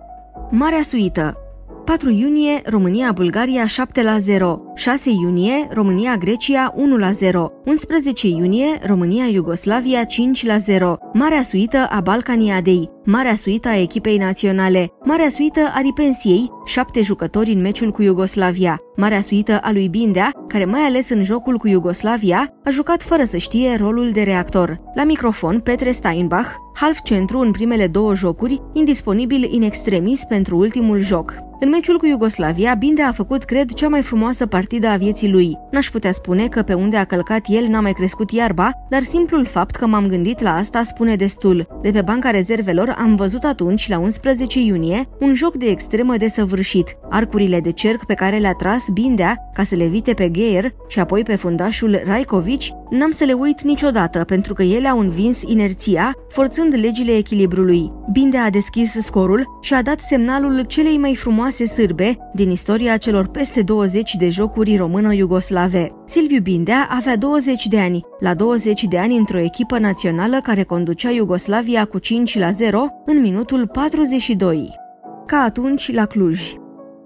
Marea Suită 4 iunie, România-Bulgaria 7 la 0. 6 iunie, România-Grecia 1 la 0. 11 iunie, România-Iugoslavia 5 la 0. Marea suită a Balcaniadei. Marea suită a echipei naționale. Marea suită a Ripensiei, 7 jucători în meciul cu Iugoslavia. Marea suită a lui Bindea, care mai ales în jocul cu Iugoslavia, a jucat fără să știe rolul de reactor. La microfon, Petre Steinbach, half centru în primele două jocuri, indisponibil in extremis pentru ultimul joc. În meciul cu Iugoslavia, Binde a făcut, cred, cea mai frumoasă partidă a vieții lui. N-aș putea spune că pe unde a călcat el n-a mai crescut iarba, dar simplul fapt că m-am gândit la asta spune destul. De pe banca rezervelor am văzut atunci, la 11 iunie, un joc de extremă desăvârșit. Arcurile de cerc pe care le-a tras Bindea ca să le evite pe Geier și apoi pe fundașul Raicovici, n-am să le uit niciodată pentru că ele au învins inerția, forțând legile echilibrului. Bindea a deschis scorul și a dat semnalul celei mai frumoase sârbe din istoria celor peste 20 de jocuri română-iugoslave. Silviu Bindea avea 20 de ani, la 20 de ani într-o echipă națională care conducea Iugoslavia cu 5 la 0 în minutul 42. Ca atunci la Cluj.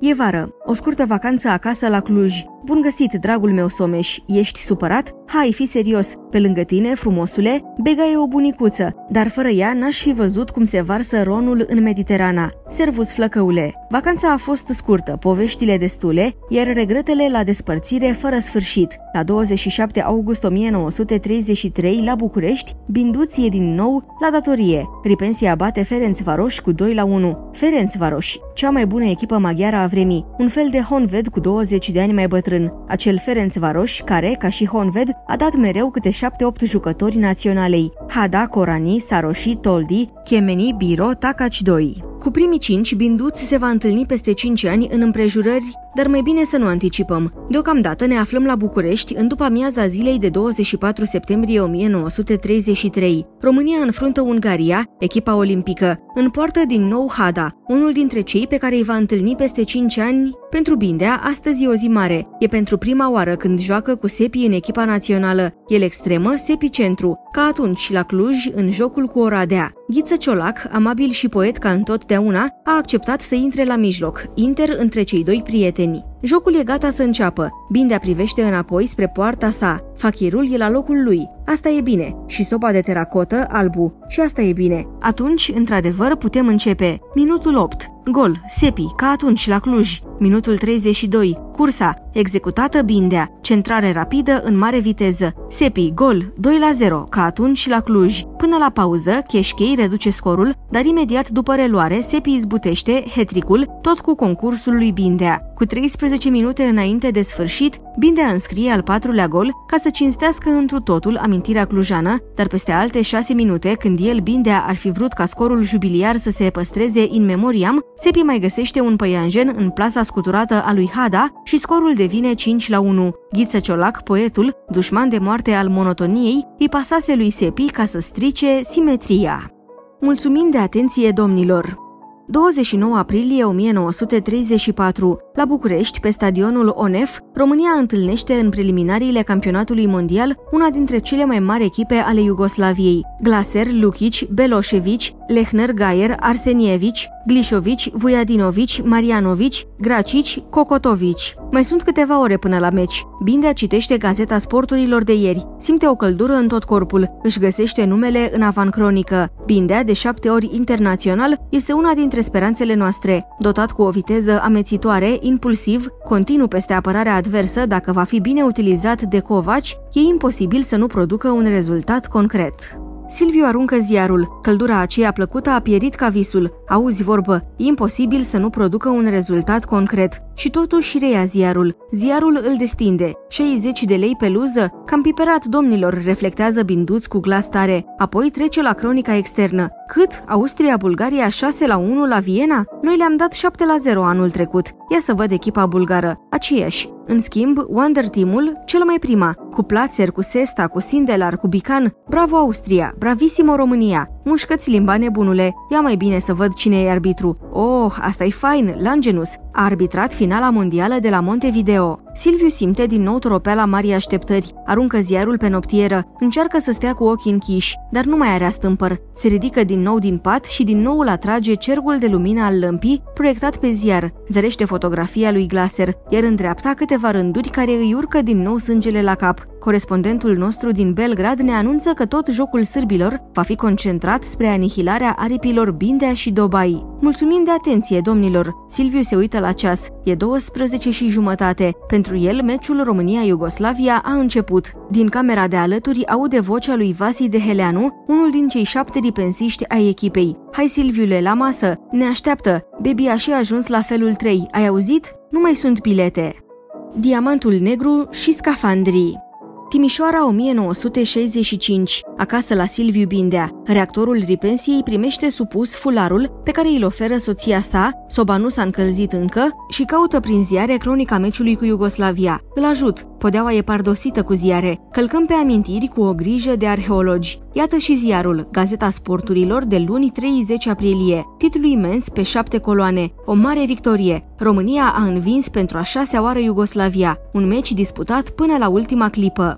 E vară, o scurtă vacanță acasă la Cluj. Bun găsit, dragul meu Someș, ești supărat? Hai, fi serios. Pe lângă tine, frumosule, Bega e o bunicuță, dar fără ea n-aș fi văzut cum se varsă ronul în Mediterana. Servus, flăcăule. Vacanța a fost scurtă, poveștile destule, iar regretele la despărțire fără sfârșit. La 27 august 1933, la București, Binduț e din nou la datorie. Ripensia bate Ferenc Varoș cu 2 la 1. Ferenc Varoș, cea mai bună echipă maghiară a vremii, un fel de Honved cu 20 de ani mai bătrân. Acel Ferenc Varoș, care, ca și Honved, a dat mereu câte 7-8 jucători naționalei. Hada, Corani, Saroshi, Toldi, Chemeni, Biro, Takac 2. Cu primii cinci, Binduț se va întâlni peste 5 ani în împrejurări, dar mai bine să nu anticipăm. Deocamdată ne aflăm la București în după amiaza zilei de 24 septembrie 1933. România înfruntă Ungaria, echipa olimpică. În poartă din nou Hada, unul dintre cei pe care îi va întâlni peste 5 ani. Pentru Bindea, astăzi e o zi mare. E pentru prima oară când joacă cu Sepi în echipa națională. El extremă, Sepi centru, ca atunci la Cluj în jocul cu Oradea. Ghiță Ciolac, amabil și poet ca întotdeauna, a acceptat să intre la mijloc, inter între cei doi prieteni. Jocul e gata să înceapă. Bindea privește înapoi spre poarta sa. Fachirul e la locul lui. Asta e bine. Și sopa de teracotă, albu. Și asta e bine. Atunci, într-adevăr, putem începe. Minutul 8. Gol, Sepi, ca atunci la Cluj. Minutul 32. Cursa, executată Bindea, centrare rapidă în mare viteză. Sepi, gol, 2 la 0, ca atunci la Cluj. Până la pauză, Cheșchei reduce scorul, dar imediat după reluare, Sepi izbutește hetricul, tot cu concursul lui Bindea. Cu 13 minute înainte de sfârșit, Bindea înscrie al patrulea gol ca să cinstească întru totul amintirea clujană, dar peste alte 6 minute, când el, Bindea, ar fi vrut ca scorul jubiliar să se păstreze in memoriam, Sepi mai găsește un păianjen în plasa scuturată a lui Hada și scorul devine 5 la 1. Ghiță Ciolac, poetul, dușman de moarte al monotoniei, îi pasase lui Sepi ca să strice simetria. Mulțumim de atenție, domnilor! 29 aprilie 1934, la București, pe stadionul ONEF, România întâlnește în preliminariile campionatului mondial una dintre cele mai mari echipe ale Iugoslaviei. Glaser, Lukic, Beloșevici, Lehner, Gaier, Arsenievici, Glișovici, Vujadinovici, Marianovici, Gracici, Cocotovici. Mai sunt câteva ore până la meci. Bindea citește gazeta sporturilor de ieri. Simte o căldură în tot corpul. Își găsește numele în avancronică. Bindea, de șapte ori internațional, este una dintre speranțele noastre. Dotat cu o viteză amețitoare, impulsiv, continuu peste apărarea adversă, dacă va fi bine utilizat de Covaci, e imposibil să nu producă un rezultat concret. Silviu aruncă ziarul. Căldura aceea plăcută a pierit ca visul. Auzi vorbă, imposibil să nu producă un rezultat concret. Și totuși reia ziarul. Ziarul îl destinde. 60 de lei pe luză? Cam piperat, domnilor, reflectează Binduț cu glas tare. Apoi trece la cronica externă. Cât? Austria-Bulgaria 6 la 1 la Viena? Noi le-am dat 7 la 0 anul trecut. Ia să văd echipa bulgară. Aceeași. În schimb, Wonder Team-ul, cel mai prima, cu Platzer, cu Sesta, cu Sindelar, cu Bican, bravo Austria, bravissimo România, mușcă-ți limba nebunule, ia mai bine să văd cine e arbitru. Oh, asta e fain, Langenus, a arbitrat finala mondială de la Montevideo. Silviu simte din nou la mari așteptări, aruncă ziarul pe noptieră, încearcă să stea cu ochii închiși, dar nu mai are astâmpăr. Se ridică din nou din pat și din nou îl atrage cercul de lumină al lămpii proiectat pe ziar. Zărește fotografia lui Glaser, iar în dreapta câteva rânduri care îi urcă din nou sângele la cap. Corespondentul nostru din Belgrad ne anunță că tot jocul sârbilor va fi concentrat spre anihilarea aripilor Bindea și Dobai. Mulțumim de atenție, domnilor! Silviu se uită la ceas. E 12 și jumătate. Pentru el, meciul România-Iugoslavia a început. Din camera de alături aude vocea lui Vasi de Heleanu, unul din cei șapte dipensiști ai echipei. Hai, Silviule, la masă! Ne așteaptă! Baby a și ajuns la felul 3. Ai auzit? Nu mai sunt bilete. Diamantul negru și scafandrii Timișoara 1965, acasă la Silviu Bindea. Reactorul Ripensiei primește supus fularul pe care îl oferă soția sa, soba nu s-a încălzit încă, și caută prin ziare cronica meciului cu Iugoslavia. Îl ajut. Podeaua e pardosită cu ziare. Călcăm pe amintiri cu o grijă de arheologi. Iată și ziarul, Gazeta Sporturilor de luni 30 aprilie. Titlul imens pe șapte coloane. O mare victorie. România a învins pentru a șasea oară Iugoslavia. Un meci disputat până la ultima clipă.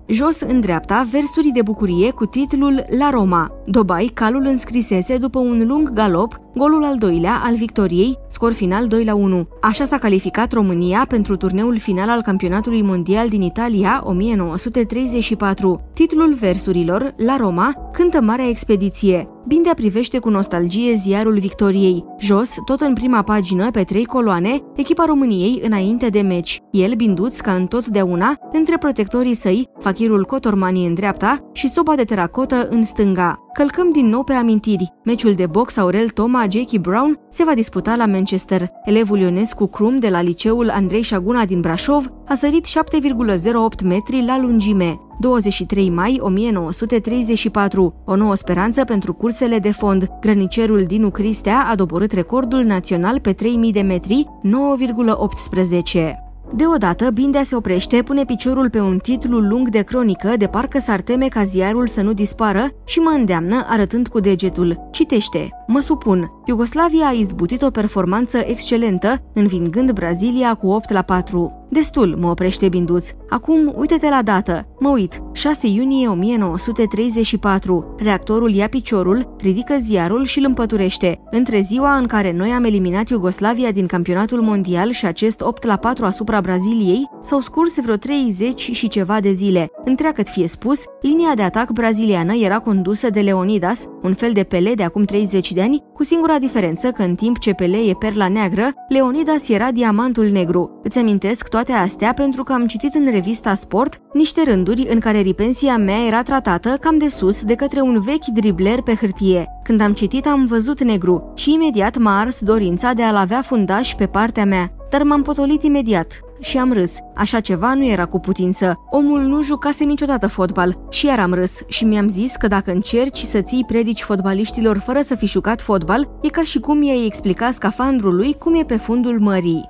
Jos în dreapta, versuri de bucurie cu titlul La Roma. Dobai, calul înscrisese după un lung galop golul al doilea al victoriei, scor final 2 la 1. Așa s-a calificat România pentru turneul final al campionatului mondial din Italia 1934. Titlul versurilor, La Roma, cântă Marea Expediție. Bindea privește cu nostalgie ziarul victoriei. Jos, tot în prima pagină, pe trei coloane, echipa României înainte de meci. El, binduț ca întotdeauna, între protectorii săi, fachirul Cotormani în dreapta și soba de teracotă în stânga. Călcăm din nou pe amintiri. Meciul de box Aurel Toma Jackie Brown se va disputa la Manchester. Elevul Ionescu Crum de la liceul Andrei Șaguna din Brașov a sărit 7,08 metri la lungime. 23 mai 1934, o nouă speranță pentru cursele de fond. Grănicerul Dinu Cristea a doborât recordul național pe 3000 de metri, 9,18. Deodată, Bindea se oprește, pune piciorul pe un titlu lung de cronică, de parcă s-ar teme ca ziarul să nu dispară și mă îndeamnă, arătând cu degetul. Citește. Mă supun. Iugoslavia a izbutit o performanță excelentă, învingând Brazilia cu 8 la 4. Destul, mă oprește Binduț. Acum, uite-te la dată. Mă uit. 6 iunie 1934. Reactorul ia piciorul, ridică ziarul și îl împăturește. Între ziua în care noi am eliminat Iugoslavia din campionatul mondial și acest 8 la 4 asupra Braziliei, s-au scurs vreo 30 și ceva de zile. Întreagăt fie spus, linia de atac braziliană era condusă de Leonidas, un fel de Pele de acum 30 de ani, cu singura diferență că în timp ce Pele e perla neagră, Leonidas era diamantul negru. Îți amintesc toate astea pentru că am citit în revista Sport niște rânduri în care ripensia mea era tratată cam de sus de către un vechi dribler pe hârtie. Când am citit am văzut negru și imediat m-a ars dorința de a-l avea fundaș pe partea mea, dar m-am potolit imediat și am râs. Așa ceva nu era cu putință. Omul nu jucase niciodată fotbal și iar am râs și mi-am zis că dacă încerci să ții predici fotbaliștilor fără să fi jucat fotbal, e ca și cum i-ai explica scafandrului cum e pe fundul mării.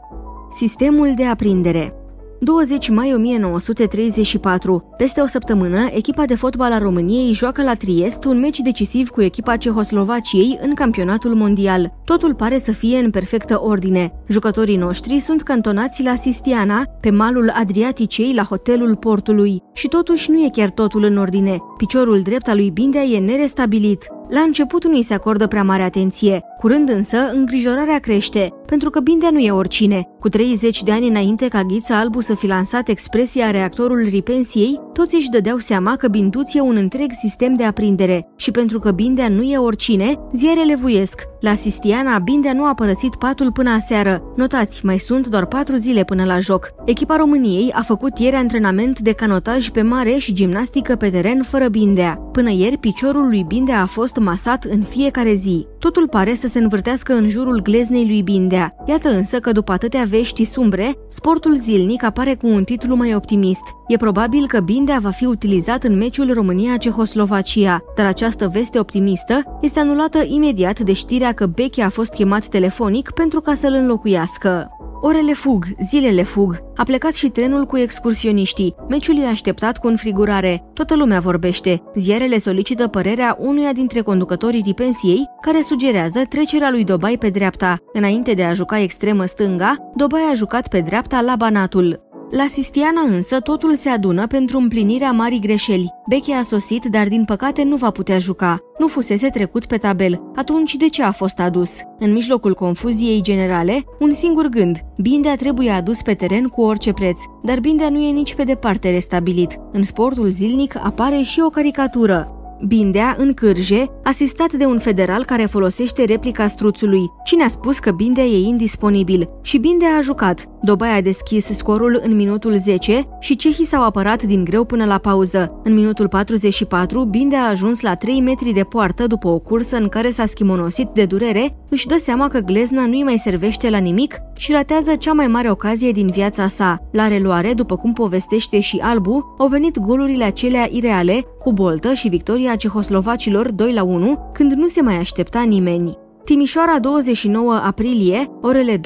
Sistemul de aprindere 20 mai 1934. Peste o săptămână, echipa de fotbal a României joacă la Triest un meci decisiv cu echipa Cehoslovaciei în campionatul mondial. Totul pare să fie în perfectă ordine. Jucătorii noștri sunt cantonați la Sistiana, pe malul Adriaticei, la hotelul portului. Și totuși nu e chiar totul în ordine. Piciorul drept al lui Bindea e nerestabilit. La început nu îi se acordă prea mare atenție, curând însă îngrijorarea crește, pentru că Bindea nu e oricine. Cu 30 de ani înainte ca Ghița Albu să fi lansat expresia reactorul ripensiei, toți își dădeau seama că Bintuț e un întreg sistem de aprindere și pentru că Bindea nu e oricine, ziarele vuiesc. La Sistiana, Bindea nu a părăsit patul până aseară. Notați, mai sunt doar patru zile până la joc. Echipa României a făcut ieri antrenament de canotaj pe mare și gimnastică pe teren fără Bindea. Până ieri, piciorul lui Bindea a fost masat în fiecare zi. Totul pare să se învârtească în jurul gleznei lui Bindea. Iată însă că după atâtea vești sumbre, sportul zilnic apare cu un titlu mai optimist. E probabil că Bindea va fi utilizat în meciul România-Cehoslovacia, dar această veste optimistă este anulată imediat de știrea că Beche a fost chemat telefonic pentru ca să-l înlocuiască. Orele fug, zilele fug. A plecat și trenul cu excursioniștii. Meciul e așteptat cu înfrigurare. Toată lumea vorbește. Ziarele solicită părerea unuia dintre conducătorii dipensiei, care sugerează trecerea lui Dobai pe dreapta. Înainte de a juca extremă stânga, Dobai a jucat pe dreapta la Banatul. La Sistiana însă totul se adună pentru împlinirea marii greșeli. Beche a sosit, dar din păcate nu va putea juca. Nu fusese trecut pe tabel. Atunci de ce a fost adus? În mijlocul confuziei generale, un singur gând. Bindea trebuie adus pe teren cu orice preț, dar Bindea nu e nici pe departe restabilit. În sportul zilnic apare și o caricatură. Bindea, în cârje, asistat de un federal care folosește replica struțului. Cine a spus că Bindea e indisponibil? Și Bindea a jucat. Dobai a deschis scorul în minutul 10 și cehii s-au apărat din greu până la pauză. În minutul 44, Bindea a ajuns la 3 metri de poartă după o cursă în care s-a schimonosit de durere, își dă seama că glezna nu-i mai servește la nimic și ratează cea mai mare ocazie din viața sa. La reluare, după cum povestește și Albu, au venit golurile acelea ireale, cu boltă și victoria cehoslovacilor 2 la 1, când nu se mai aștepta nimeni. Timișoara 29 aprilie, orele 12.24.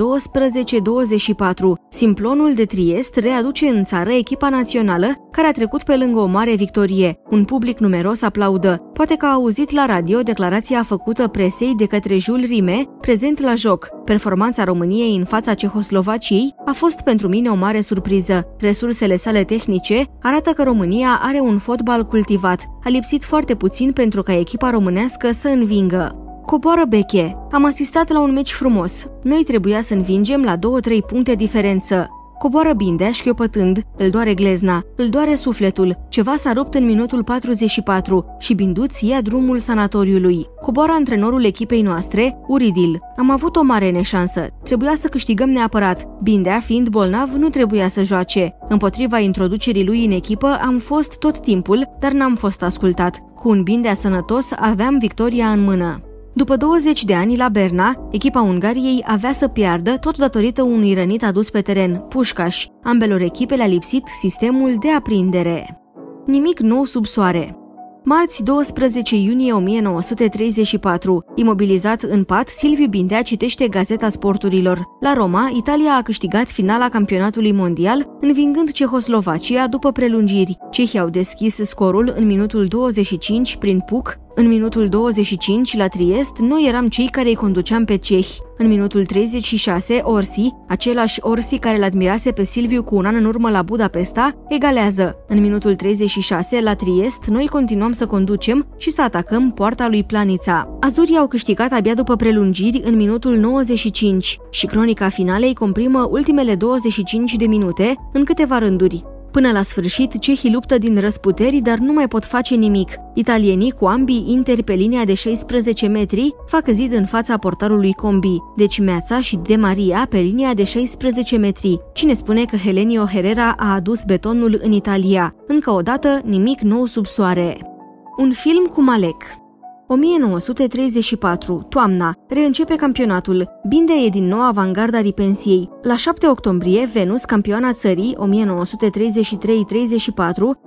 Simplonul de Triest readuce în țară echipa națională care a trecut pe lângă o mare victorie. Un public numeros aplaudă. Poate că a auzit la radio declarația făcută presei de către Jules Rime, prezent la joc. Performanța României în fața Cehoslovaciei a fost pentru mine o mare surpriză. Resursele sale tehnice arată că România are un fotbal cultivat. A lipsit foarte puțin pentru ca echipa românească să învingă. Coboară Beche. Am asistat la un meci frumos. Noi trebuia să învingem la 2-3 puncte diferență. Coboară Bindea șchiopătând, îl doare glezna, îl doare sufletul, ceva s-a rupt în minutul 44 și Binduț ia drumul sanatoriului. Coboară antrenorul echipei noastre, Uridil. Am avut o mare neșansă, trebuia să câștigăm neapărat. Bindea, fiind bolnav, nu trebuia să joace. Împotriva introducerii lui în echipă am fost tot timpul, dar n-am fost ascultat. Cu un Bindea sănătos aveam victoria în mână. După 20 de ani la Berna, echipa Ungariei avea să piardă tot datorită unui rănit adus pe teren, Pușcaș. Ambelor echipe le-a lipsit sistemul de aprindere. Nimic nou sub soare. Marți 12 iunie 1934. Imobilizat în pat, Silviu Bindea citește Gazeta Sporturilor. La Roma, Italia a câștigat finala campionatului mondial, învingând Cehoslovacia după prelungiri. Cehii au deschis scorul în minutul 25 prin Puc, În minutul 25, la Triest, noi eram cei care îi conduceam pe cehi. În minutul 36, Orsi, același Orsi care l-admirase pe Silviu cu un an în urmă la Budapesta, egalează. În minutul 36, la Triest, noi continuăm să conducem și să atacăm poarta lui Planița. Azurii au câștigat abia după prelungiri în minutul 95 și cronica finalei comprimă ultimele 25 de minute în câteva rânduri. Până la sfârșit, cehii luptă din răsputeri, dar nu mai pot face nimic. Italienii, cu ambii interi pe linia de 16 metri, fac zid în fața portarului Combi, deci Meața și De Maria pe linia de 16 metri. Cine spune că Helenio Herrera a adus betonul în Italia? Încă o dată, nimic nou sub soare. Un film cu Malek 1934, toamna, reîncepe campionatul. Bindea e din nou avangarda ripensiei. La 7 octombrie, Venus, campioana țării 1933-34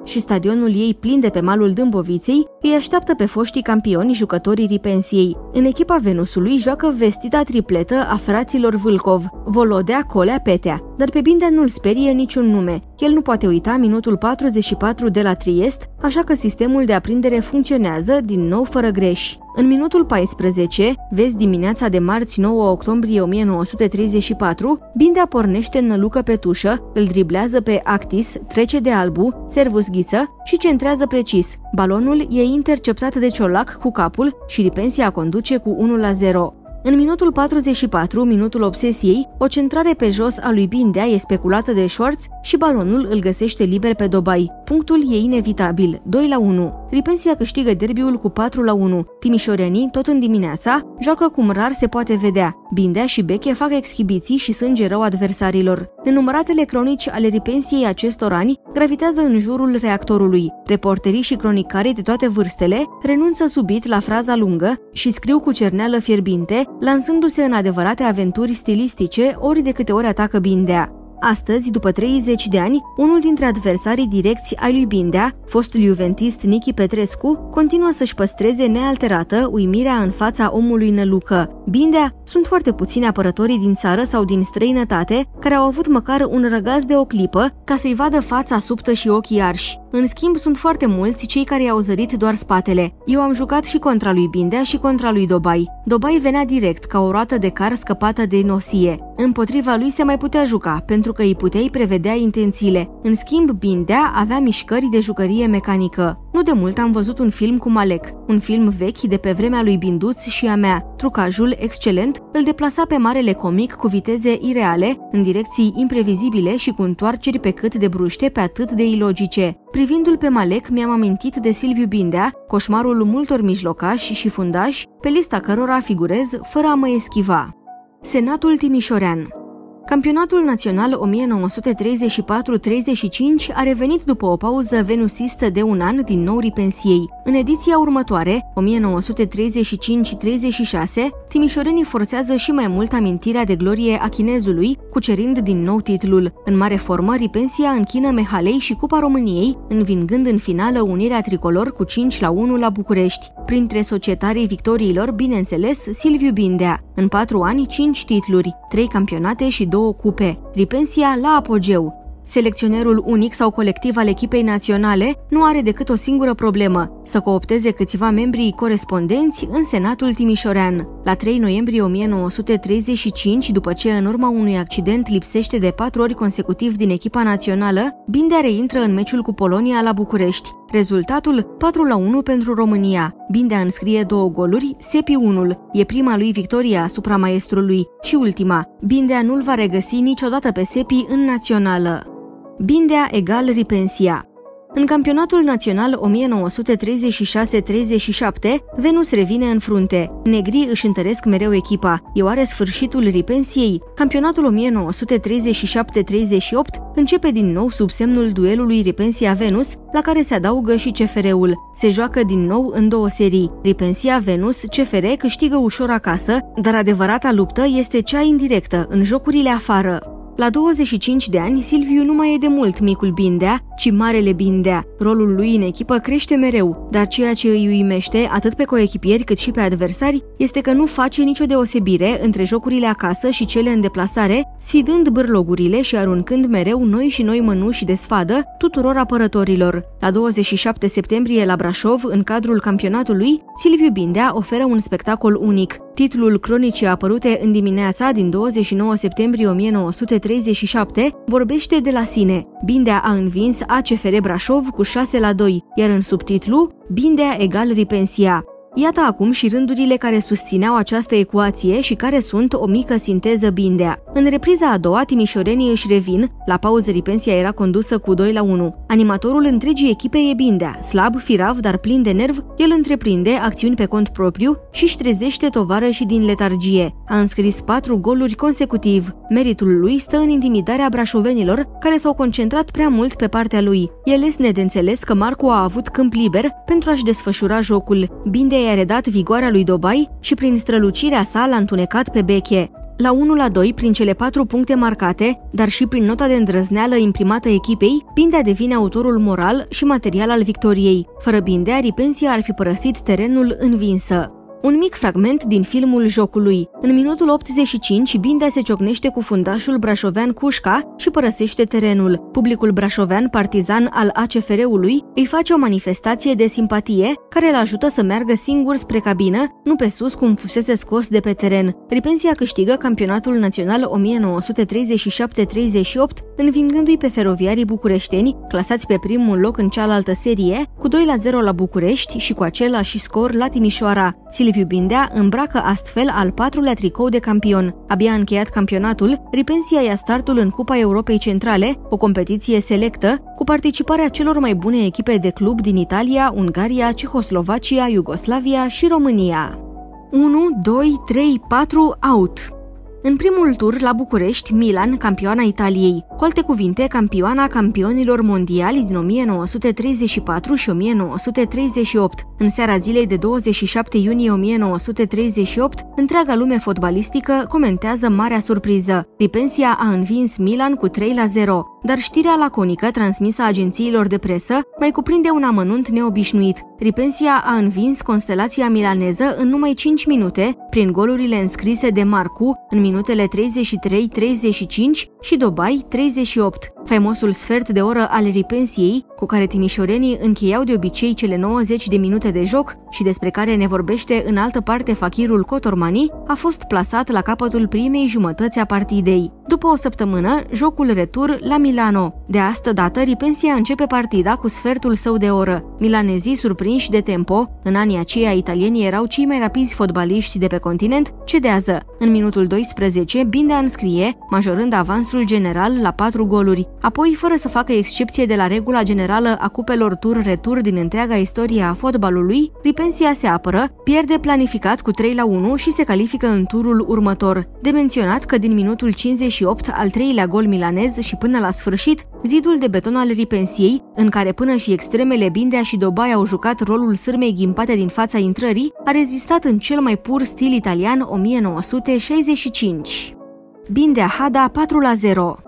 și stadionul ei plin de pe malul Dâmboviței, îi așteaptă pe foștii campioni jucătorii ripensiei. În echipa Venusului joacă vestita tripletă a fraților Vâlcov, Volodea, Colea, Petea. Dar pe Bindea nu-l sperie niciun nume. El nu poate uita minutul 44 de la Triest, așa că sistemul de aprindere funcționează din nou fără greș. În minutul 14, vezi dimineața de marți 9 octombrie 1934, Bindea pornește în nălucă pe tușă, îl driblează pe Actis, trece de albu, servus ghiță și centrează precis. Balonul e interceptat de Ciolac cu capul și Ripensia conduce cu 1 la 0. În minutul 44, minutul obsesiei, o centrare pe jos a lui Bindea e speculată de Schwartz și balonul îl găsește liber pe Dobai. Punctul e inevitabil, 2 la 1. Ripensia câștigă derbiul cu 4 la 1. Timișorenii, tot în dimineața, joacă cum rar se poate vedea. Bindea și Beche fac exhibiții și sânge rău adversarilor. Nenumăratele cronici ale ripensiei acestor ani gravitează în jurul reactorului. Reporterii și cronicarii de toate vârstele renunță subit la fraza lungă și scriu cu cerneală fierbinte, lansându-se în adevărate aventuri stilistice ori de câte ori atacă Bindea. Astăzi, după 30 de ani, unul dintre adversarii direcți ai lui Bindea, fostul juventist Nichi Petrescu, continuă să-și păstreze nealterată uimirea în fața omului nălucă. Bindea sunt foarte puțini apărătorii din țară sau din străinătate care au avut măcar un răgaz de o clipă ca să-i vadă fața subtă și ochii arși. În schimb, sunt foarte mulți cei care i-au zărit doar spatele. Eu am jucat și contra lui Bindea și contra lui Dobai. Dobai venea direct, ca o roată de car scăpată de nosie. Împotriva lui se mai putea juca, pentru că îi puteai prevedea intențiile. În schimb, Bindea avea mișcări de jucărie mecanică. Nu de mult am văzut un film cu Malek, un film vechi de pe vremea lui Binduț și a mea. Trucajul, excelent, îl deplasa pe marele comic cu viteze ireale, în direcții imprevizibile și cu întoarceri pe cât de bruște, pe atât de ilogice. Privindu-l pe Malek, mi-am amintit de Silviu Bindea, coșmarul multor mijlocași și fundași, pe lista cărora figurez fără a mă eschiva. Senatul Timișorean Campionatul național 1934-35 a revenit după o pauză venusistă de un an din nou ripensiei. În ediția următoare, 1935-36, timișorenii forțează și mai mult amintirea de glorie a chinezului, cucerind din nou titlul. În mare formă, ripensia închină Mehalei și Cupa României, învingând în finală unirea tricolor cu 5 la 1 la București. Printre societarii victoriilor, bineînțeles, Silviu Bindea. În patru ani, 5 titluri, 3 campionate și 2 două cupe, Ripensia la apogeu. Selecționerul unic sau colectiv al echipei naționale nu are decât o singură problemă, să coopteze câțiva membri corespondenți în Senatul Timișorean. La 3 noiembrie 1935, după ce în urma unui accident lipsește de patru ori consecutiv din echipa națională, Bindea reintră în meciul cu Polonia la București. Rezultatul 4 la 1 pentru România. Bindea înscrie două goluri, Sepi unul. E prima lui victoria asupra maestrului și ultima. Bindea nu-l va regăsi niciodată pe Sepi în națională. Bindea egal Ripensia. În campionatul național 1936-37, Venus revine în frunte. Negrii își întăresc mereu echipa. E oare sfârșitul ripensiei? Campionatul 1937-38 începe din nou sub semnul duelului Ripensia-Venus, la care se adaugă și CFR-ul. Se joacă din nou în două serii. Ripensia-Venus, CFR câștigă ușor acasă, dar adevărata luptă este cea indirectă, în jocurile afară. La 25 de ani, Silviu nu mai e de mult micul Bindea, ci Marele Bindea. Rolul lui în echipă crește mereu, dar ceea ce îi uimește, atât pe coechipieri cât și pe adversari, este că nu face nicio deosebire între jocurile acasă și cele în deplasare, sfidând bârlogurile și aruncând mereu noi și noi mănuși de sfadă tuturor apărătorilor. La 27 septembrie la Brașov, în cadrul campionatului, Silviu Bindea oferă un spectacol unic. Titlul cronicii apărute în dimineața din 29 septembrie 1937 vorbește de la sine. Bindea a învins ACFR Brașov cu 6 la 2, iar în subtitlu Bindea egal Ripensia. Iată acum și rândurile care susțineau această ecuație și care sunt o mică sinteză bindea. În repriza a doua, timișorenii își revin, la pauză ripensia era condusă cu 2 la 1. Animatorul întregii echipe e bindea, slab, firav, dar plin de nerv, el întreprinde acțiuni pe cont propriu și își trezește tovară și din letargie. A înscris patru goluri consecutiv. Meritul lui stă în intimidarea brașovenilor, care s-au concentrat prea mult pe partea lui. E lesne de înțeles că Marcu a avut câmp liber pentru a-și desfășura jocul. Bindea i-a redat vigoarea lui Dobai și prin strălucirea sa l-a întunecat pe beche. La 1 la 2, prin cele patru puncte marcate, dar și prin nota de îndrăzneală imprimată echipei, Bindea devine autorul moral și material al victoriei. Fără Bindea, Ripensia ar fi părăsit terenul învinsă. Un mic fragment din filmul jocului. În minutul 85, Bindea se ciocnește cu fundașul brașovean Cușca și părăsește terenul. Publicul brașovean partizan al ACFR-ului îi face o manifestație de simpatie care îl ajută să meargă singur spre cabină, nu pe sus cum fusese scos de pe teren. Ripensia câștigă campionatul național 1937-38, învingându-i pe feroviarii bucureșteni, clasați pe primul loc în cealaltă serie, cu 2 la 0 la București și cu același scor la Timișoara. Silviu Bindea îmbracă astfel al patrulea tricou de campion. Abia încheiat campionatul, Ripensia ia startul în Cupa Europei Centrale, o competiție selectă, cu participarea celor mai bune echipe de club din Italia, Ungaria, Cehoslovacia, Iugoslavia și România. 1, 2, 3, 4, out! În primul tur, la București, Milan, campioana Italiei. Cu alte cuvinte, campioana campionilor mondiali din 1934 și 1938. În seara zilei de 27 iunie 1938, întreaga lume fotbalistică comentează marea surpriză. Ripensia a învins Milan cu 3 la 0, dar știrea laconică transmisă agențiilor de presă mai cuprinde un amănunt neobișnuit. Ripensia a învins constelația milaneză în numai 5 minute, prin golurile înscrise de Marcu în minutele 33-35 și Dobai 38. Faimosul sfert de oră al ripensiei, cu care timișorenii încheiau de obicei cele 90 de minute de joc și despre care ne vorbește în altă parte fachirul Cotormani, a fost plasat la capătul primei jumătăți a partidei. După o săptămână, jocul retur la Milano. De astă dată, Ripensia începe partida cu sfertul său de oră. Milanezii, surprinși de tempo, în anii aceia italienii erau cei mai rapizi fotbaliști de pe continent, cedează. În minutul 12, Bindea înscrie, majorând avansul general la patru goluri. Apoi, fără să facă excepție de la regula generală a cupelor tur-retur din întreaga istorie a fotbalului, Ripensia se apără, pierde planificat cu 3 la 1 și se califică în turul următor. De menționat că din minutul 58 al treilea gol milanez și până la sfârșit, zidul de beton al Ripensiei, în care până și extremele Bindea și Dobai au jucat rolul sârmei ghimpate din fața intrării, a rezistat în cel mai pur stil italian 1965. Bindea Hada 4 la 0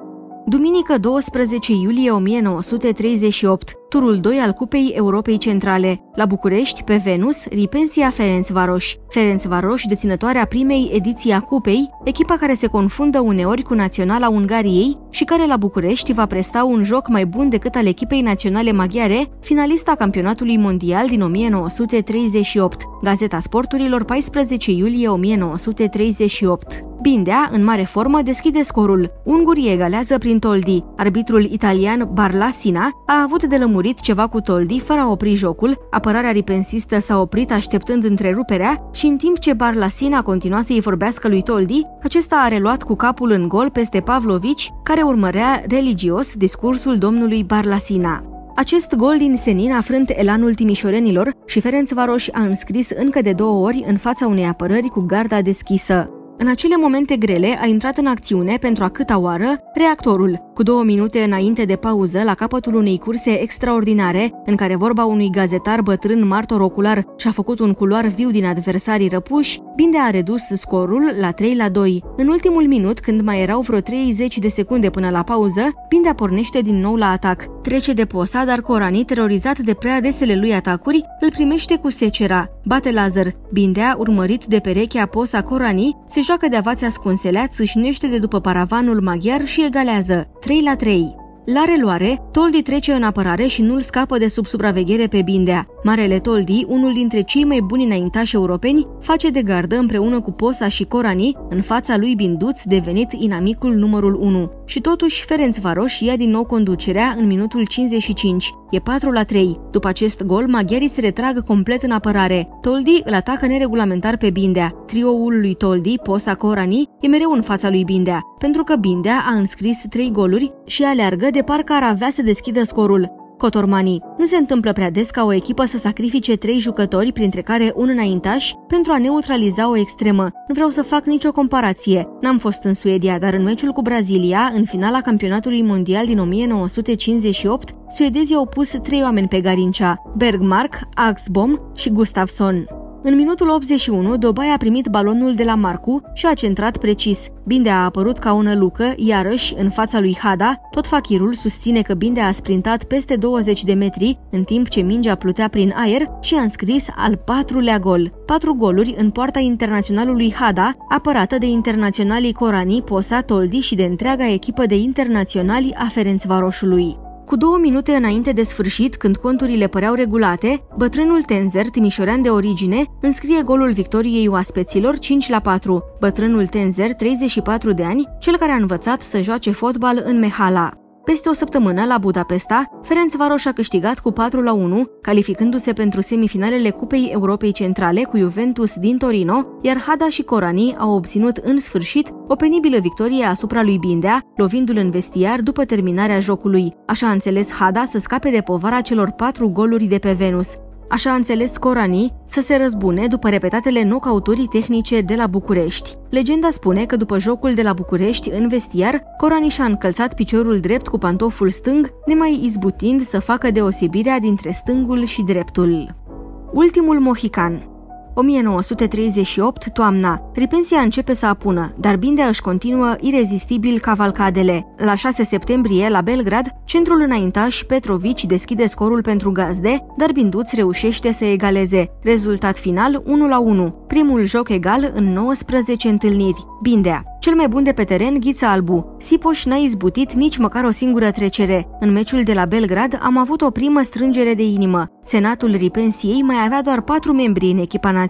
Duminică 12 iulie 1938, turul 2 al Cupei Europei Centrale. La București, pe Venus, Ripensia Ferencvaros. Ferencvaros, deținătoarea primei ediții a Cupei, echipa care se confundă uneori cu Naționala Ungariei și care la București va presta un joc mai bun decât al echipei naționale maghiare, finalista campionatului mondial din 1938. Gazeta Sporturilor, 14 iulie 1938. Bindea, în mare formă, deschide scorul. Ungurii egalează prin Toldi. Arbitrul italian Barlasina a avut de lămurit ceva cu Toldi fără a opri jocul, apărarea ripensistă s-a oprit așteptând întreruperea și în timp ce Barlasina continua să-i vorbească lui Toldi, acesta a reluat cu capul în gol peste Pavlovici, care urmărea religios discursul domnului Barlasina. Acest gol din Senin a frânt elanul timișorenilor și Ferenc Varoș a înscris încă de două ori în fața unei apărări cu garda deschisă. În acele momente grele a intrat în acțiune pentru a câta oară reactorul, cu două minute înainte de pauză, la capătul unei curse extraordinare, în care vorba unui gazetar bătrân martor ocular și-a făcut un culoar viu din adversarii răpuși, Bindea a redus scorul la 3 la 2. În ultimul minut, când mai erau vreo 30 de secunde până la pauză, Bindea pornește din nou la atac. Trece de posa, dar Corani, terorizat de prea desele lui atacuri, îl primește cu secera. Bate Lazar. Bindea, urmărit de perechea posa Corani, se joacă de avați ascunselea, țâșnește de după paravanul maghiar și egalează. 3 la 3. La reluare, Toldi trece în apărare și nu-l scapă de sub supraveghere pe Bindea. Marele Toldi, unul dintre cei mai buni înaintași europeni, face de gardă împreună cu Posa și Corani în fața lui Binduț, devenit inamicul numărul 1. Și totuși, Ferenc Varoș ia din nou conducerea în minutul 55. E 4 la 3. După acest gol, maghiarii se retrag complet în apărare. Toldi îl atacă neregulamentar pe Bindea. Trioul lui Toldi, Posa, Corani, e mereu în fața lui Bindea, pentru că Bindea a înscris 3 goluri și aleargă de parcă ar avea să deschidă scorul. Cotormanii. Nu se întâmplă prea des ca o echipă să sacrifice trei jucători, printre care un înaintaș, pentru a neutraliza o extremă. Nu vreau să fac nicio comparație. N-am fost în Suedia, dar în meciul cu Brazilia, în finala campionatului mondial din 1958, suedezii au pus trei oameni pe Garincea, Bergmark, Axbom și Gustafsson. În minutul 81, Dobai a primit balonul de la Marcu și a centrat precis. Bindea a apărut ca o nălucă, iarăși, în fața lui Hada, tot fachirul susține că Bindea a sprintat peste 20 de metri, în timp ce mingea plutea prin aer și a înscris al patrulea gol. Patru goluri în poarta internaționalului Hada, apărată de internaționalii Corani, Posa, Toldi și de întreaga echipă de internaționali a Ferencvaroșului. Cu două minute înainte de sfârșit, când conturile păreau regulate, bătrânul Tenzer, timișorean de origine, înscrie golul victoriei oaspeților 5 la 4. Bătrânul Tenzer, 34 de ani, cel care a învățat să joace fotbal în Mehala. Peste o săptămână, la Budapesta, Ferenc Varoș a câștigat cu 4 la 1, calificându-se pentru semifinalele Cupei Europei Centrale cu Juventus din Torino, iar Hada și Corani au obținut în sfârșit o penibilă victorie asupra lui Bindea, lovindu-l în vestiar după terminarea jocului. Așa a înțeles Hada să scape de povara celor patru goluri de pe Venus. Așa a înțeles Corani să se răzbune după repetatele knockauturii tehnice de la București. Legenda spune că după jocul de la București în vestiar, Corani și-a încălțat piciorul drept cu pantoful stâng, nemai izbutind să facă deosebirea dintre stângul și dreptul. Ultimul mohican 1938, toamna. Ripensia începe să apună, dar Bindea își continuă irezistibil cavalcadele. La 6 septembrie, la Belgrad, centrul înaintaș Petrovici deschide scorul pentru gazde, dar Binduț reușește să egaleze. Rezultat final 1 la 1. Primul joc egal în 19 întâlniri. Bindea. Cel mai bun de pe teren, Ghița Albu. Sipoș n-a izbutit nici măcar o singură trecere. În meciul de la Belgrad am avut o primă strângere de inimă. Senatul Ripensiei mai avea doar patru membri în echipa națională.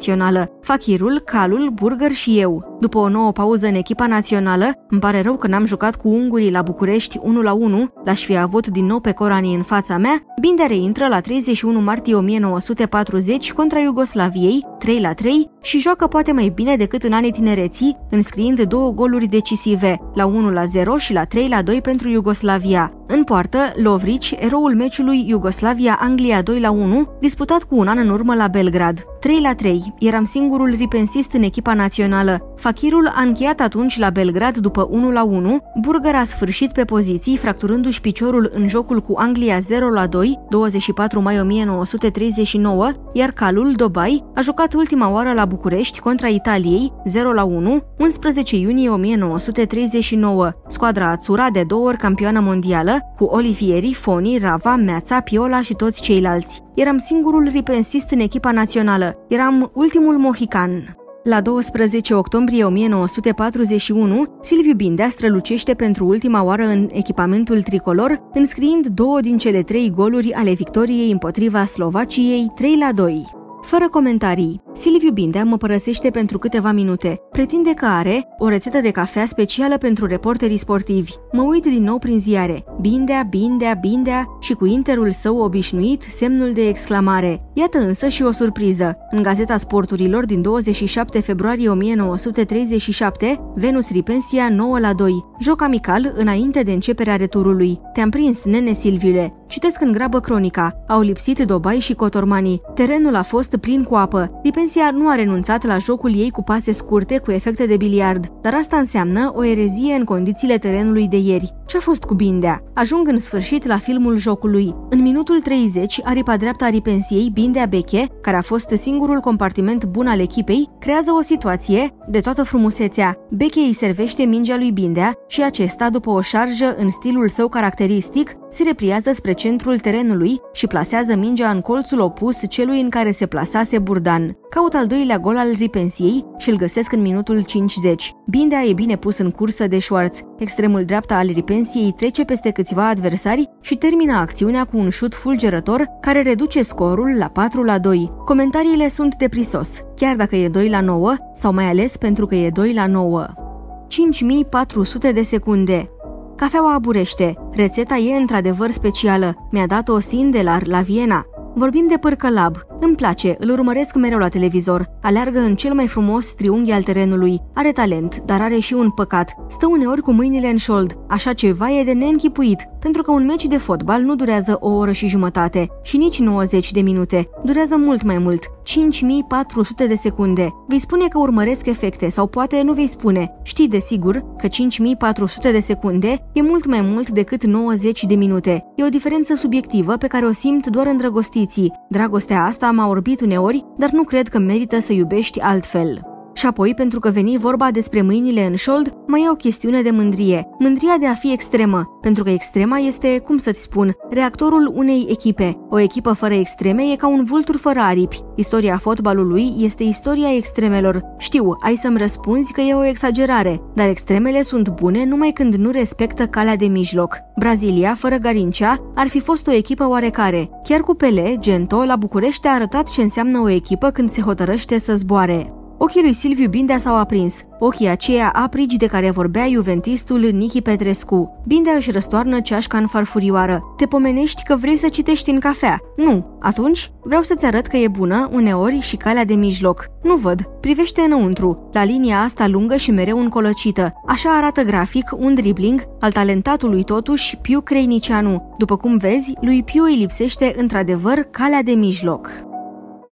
Fachirul, Calul, Burger și eu. După o nouă pauză în echipa națională, îmi pare rău că n-am jucat cu ungurii la București 1 la 1, l-aș fi avut din nou pe Corani în fața mea, Bindea reintră la 31 martie 1940 contra Iugoslaviei, 3 la 3, și joacă poate mai bine decât în anii tinereții, înscriind două goluri decisive, la 1 la 0 și la 3 la 2 pentru Iugoslavia. În poartă, Lovrici, eroul meciului Iugoslavia-Anglia 2 la 1, disputat cu un an în urmă la Belgrad. 3 la 3. Eram singurul ripensist în echipa națională. Fakirul a încheiat atunci la Belgrad după 1 la 1. Burger a sfârșit pe poziții, fracturându-și piciorul în jocul cu Anglia 0 la 2, 24 mai 1939, iar calul Dobai a jucat ultima oară la București contra Italiei 0 la 1, 11 iunie 1939. Squadra Ațura de două ori campioană mondială, cu Olivieri, Foni, Rava, Meața, Piola și toți ceilalți. Eram singurul ripensist în echipa națională. Eram ultimul mohican. La 12 octombrie 1941, Silviu Bindea strălucește pentru ultima oară în echipamentul tricolor, înscriind două din cele trei goluri ale victoriei împotriva Slovaciei 3 la 2. Fără comentarii, Silviu Bindea mă părăsește pentru câteva minute. Pretinde că are o rețetă de cafea specială pentru reporterii sportivi. Mă uit din nou prin ziare. Bindea, Bindea, Bindea și cu interul său obișnuit semnul de exclamare. Iată însă și o surpriză. În Gazeta Sporturilor din 27 februarie 1937, Venus Ripensia 9 la 2. Joc amical înainte de începerea returului. Te-am prins, nene Silviule. Citesc în grabă cronica. Au lipsit Dobai și Cotormanii. Terenul a fost plin cu apă. Lipensia nu a renunțat la jocul ei cu pase scurte cu efecte de biliard, dar asta înseamnă o erezie în condițiile terenului de ieri. Ce-a fost cu Bindea? Ajung în sfârșit la filmul jocului. În minutul 30, aripa dreaptă a ripensiei, Bindea Beche, care a fost singurul compartiment bun al echipei, creează o situație de toată frumusețea. Beche îi servește mingea lui Bindea și acesta, după o șarjă în stilul său caracteristic, se repliază spre centrul terenului și plasează mingea în colțul opus celui în care se plasase Burdan. Caut al doilea gol al ripensiei și îl găsesc în minutul 50. Bindea e bine pus în cursă de Schwartz. Extremul dreapta al ripensiei trece peste câțiva adversari și termină acțiunea cu un șut fulgerător care reduce scorul la 4 la 2. Comentariile sunt de prisos, chiar dacă e 2 la 9 sau mai ales pentru că e 2 la 9. 5400 de secunde. Cafeaua aburește. Rețeta e într-adevăr specială. Mi-a dat-o Sindelar la Viena. Vorbim de pârcălab. Îmi place, îl urmăresc mereu la televizor. Aleargă în cel mai frumos triunghi al terenului. Are talent, dar are și un păcat. Stă uneori cu mâinile în șold. Așa ceva e de neînchipuit, pentru că un meci de fotbal nu durează o oră și jumătate și nici 90 de minute. Durează mult mai mult, 5400 de secunde. Vei spune că urmăresc efecte sau poate nu vei spune. Știi de sigur că 5400 de secunde e mult mai mult decât 90 de minute. E o diferență subiectivă pe care o simt doar îndrăgostiții. Dragostea asta m-a orbit uneori, dar nu cred că merită să iubești altfel. Și apoi, pentru că veni vorba despre mâinile în șold, mai e o chestiune de mândrie. Mândria de a fi extremă, pentru că extrema este, cum să-ți spun, reactorul unei echipe. O echipă fără extreme e ca un vultur fără aripi. Istoria fotbalului este istoria extremelor. Știu, ai să-mi răspunzi că e o exagerare, dar extremele sunt bune numai când nu respectă calea de mijloc. Brazilia, fără Garincea, ar fi fost o echipă oarecare. Chiar cu Pele, Gento, la București a arătat ce înseamnă o echipă când se hotărăște să zboare. Ochii lui Silviu Bindea s-au aprins, ochii aceia aprigi de care vorbea juventistul Nichi Petrescu. Bindea își răstoarnă ceașca în farfurioară. Te pomenești că vrei să citești în cafea. Nu. Atunci, vreau să-ți arăt că e bună, uneori, și calea de mijloc. Nu văd. Privește înăuntru, la linia asta lungă și mereu încolăcită. Așa arată grafic un dribling al talentatului totuși Piu Creinicianu. După cum vezi, lui Piu îi lipsește într-adevăr calea de mijloc.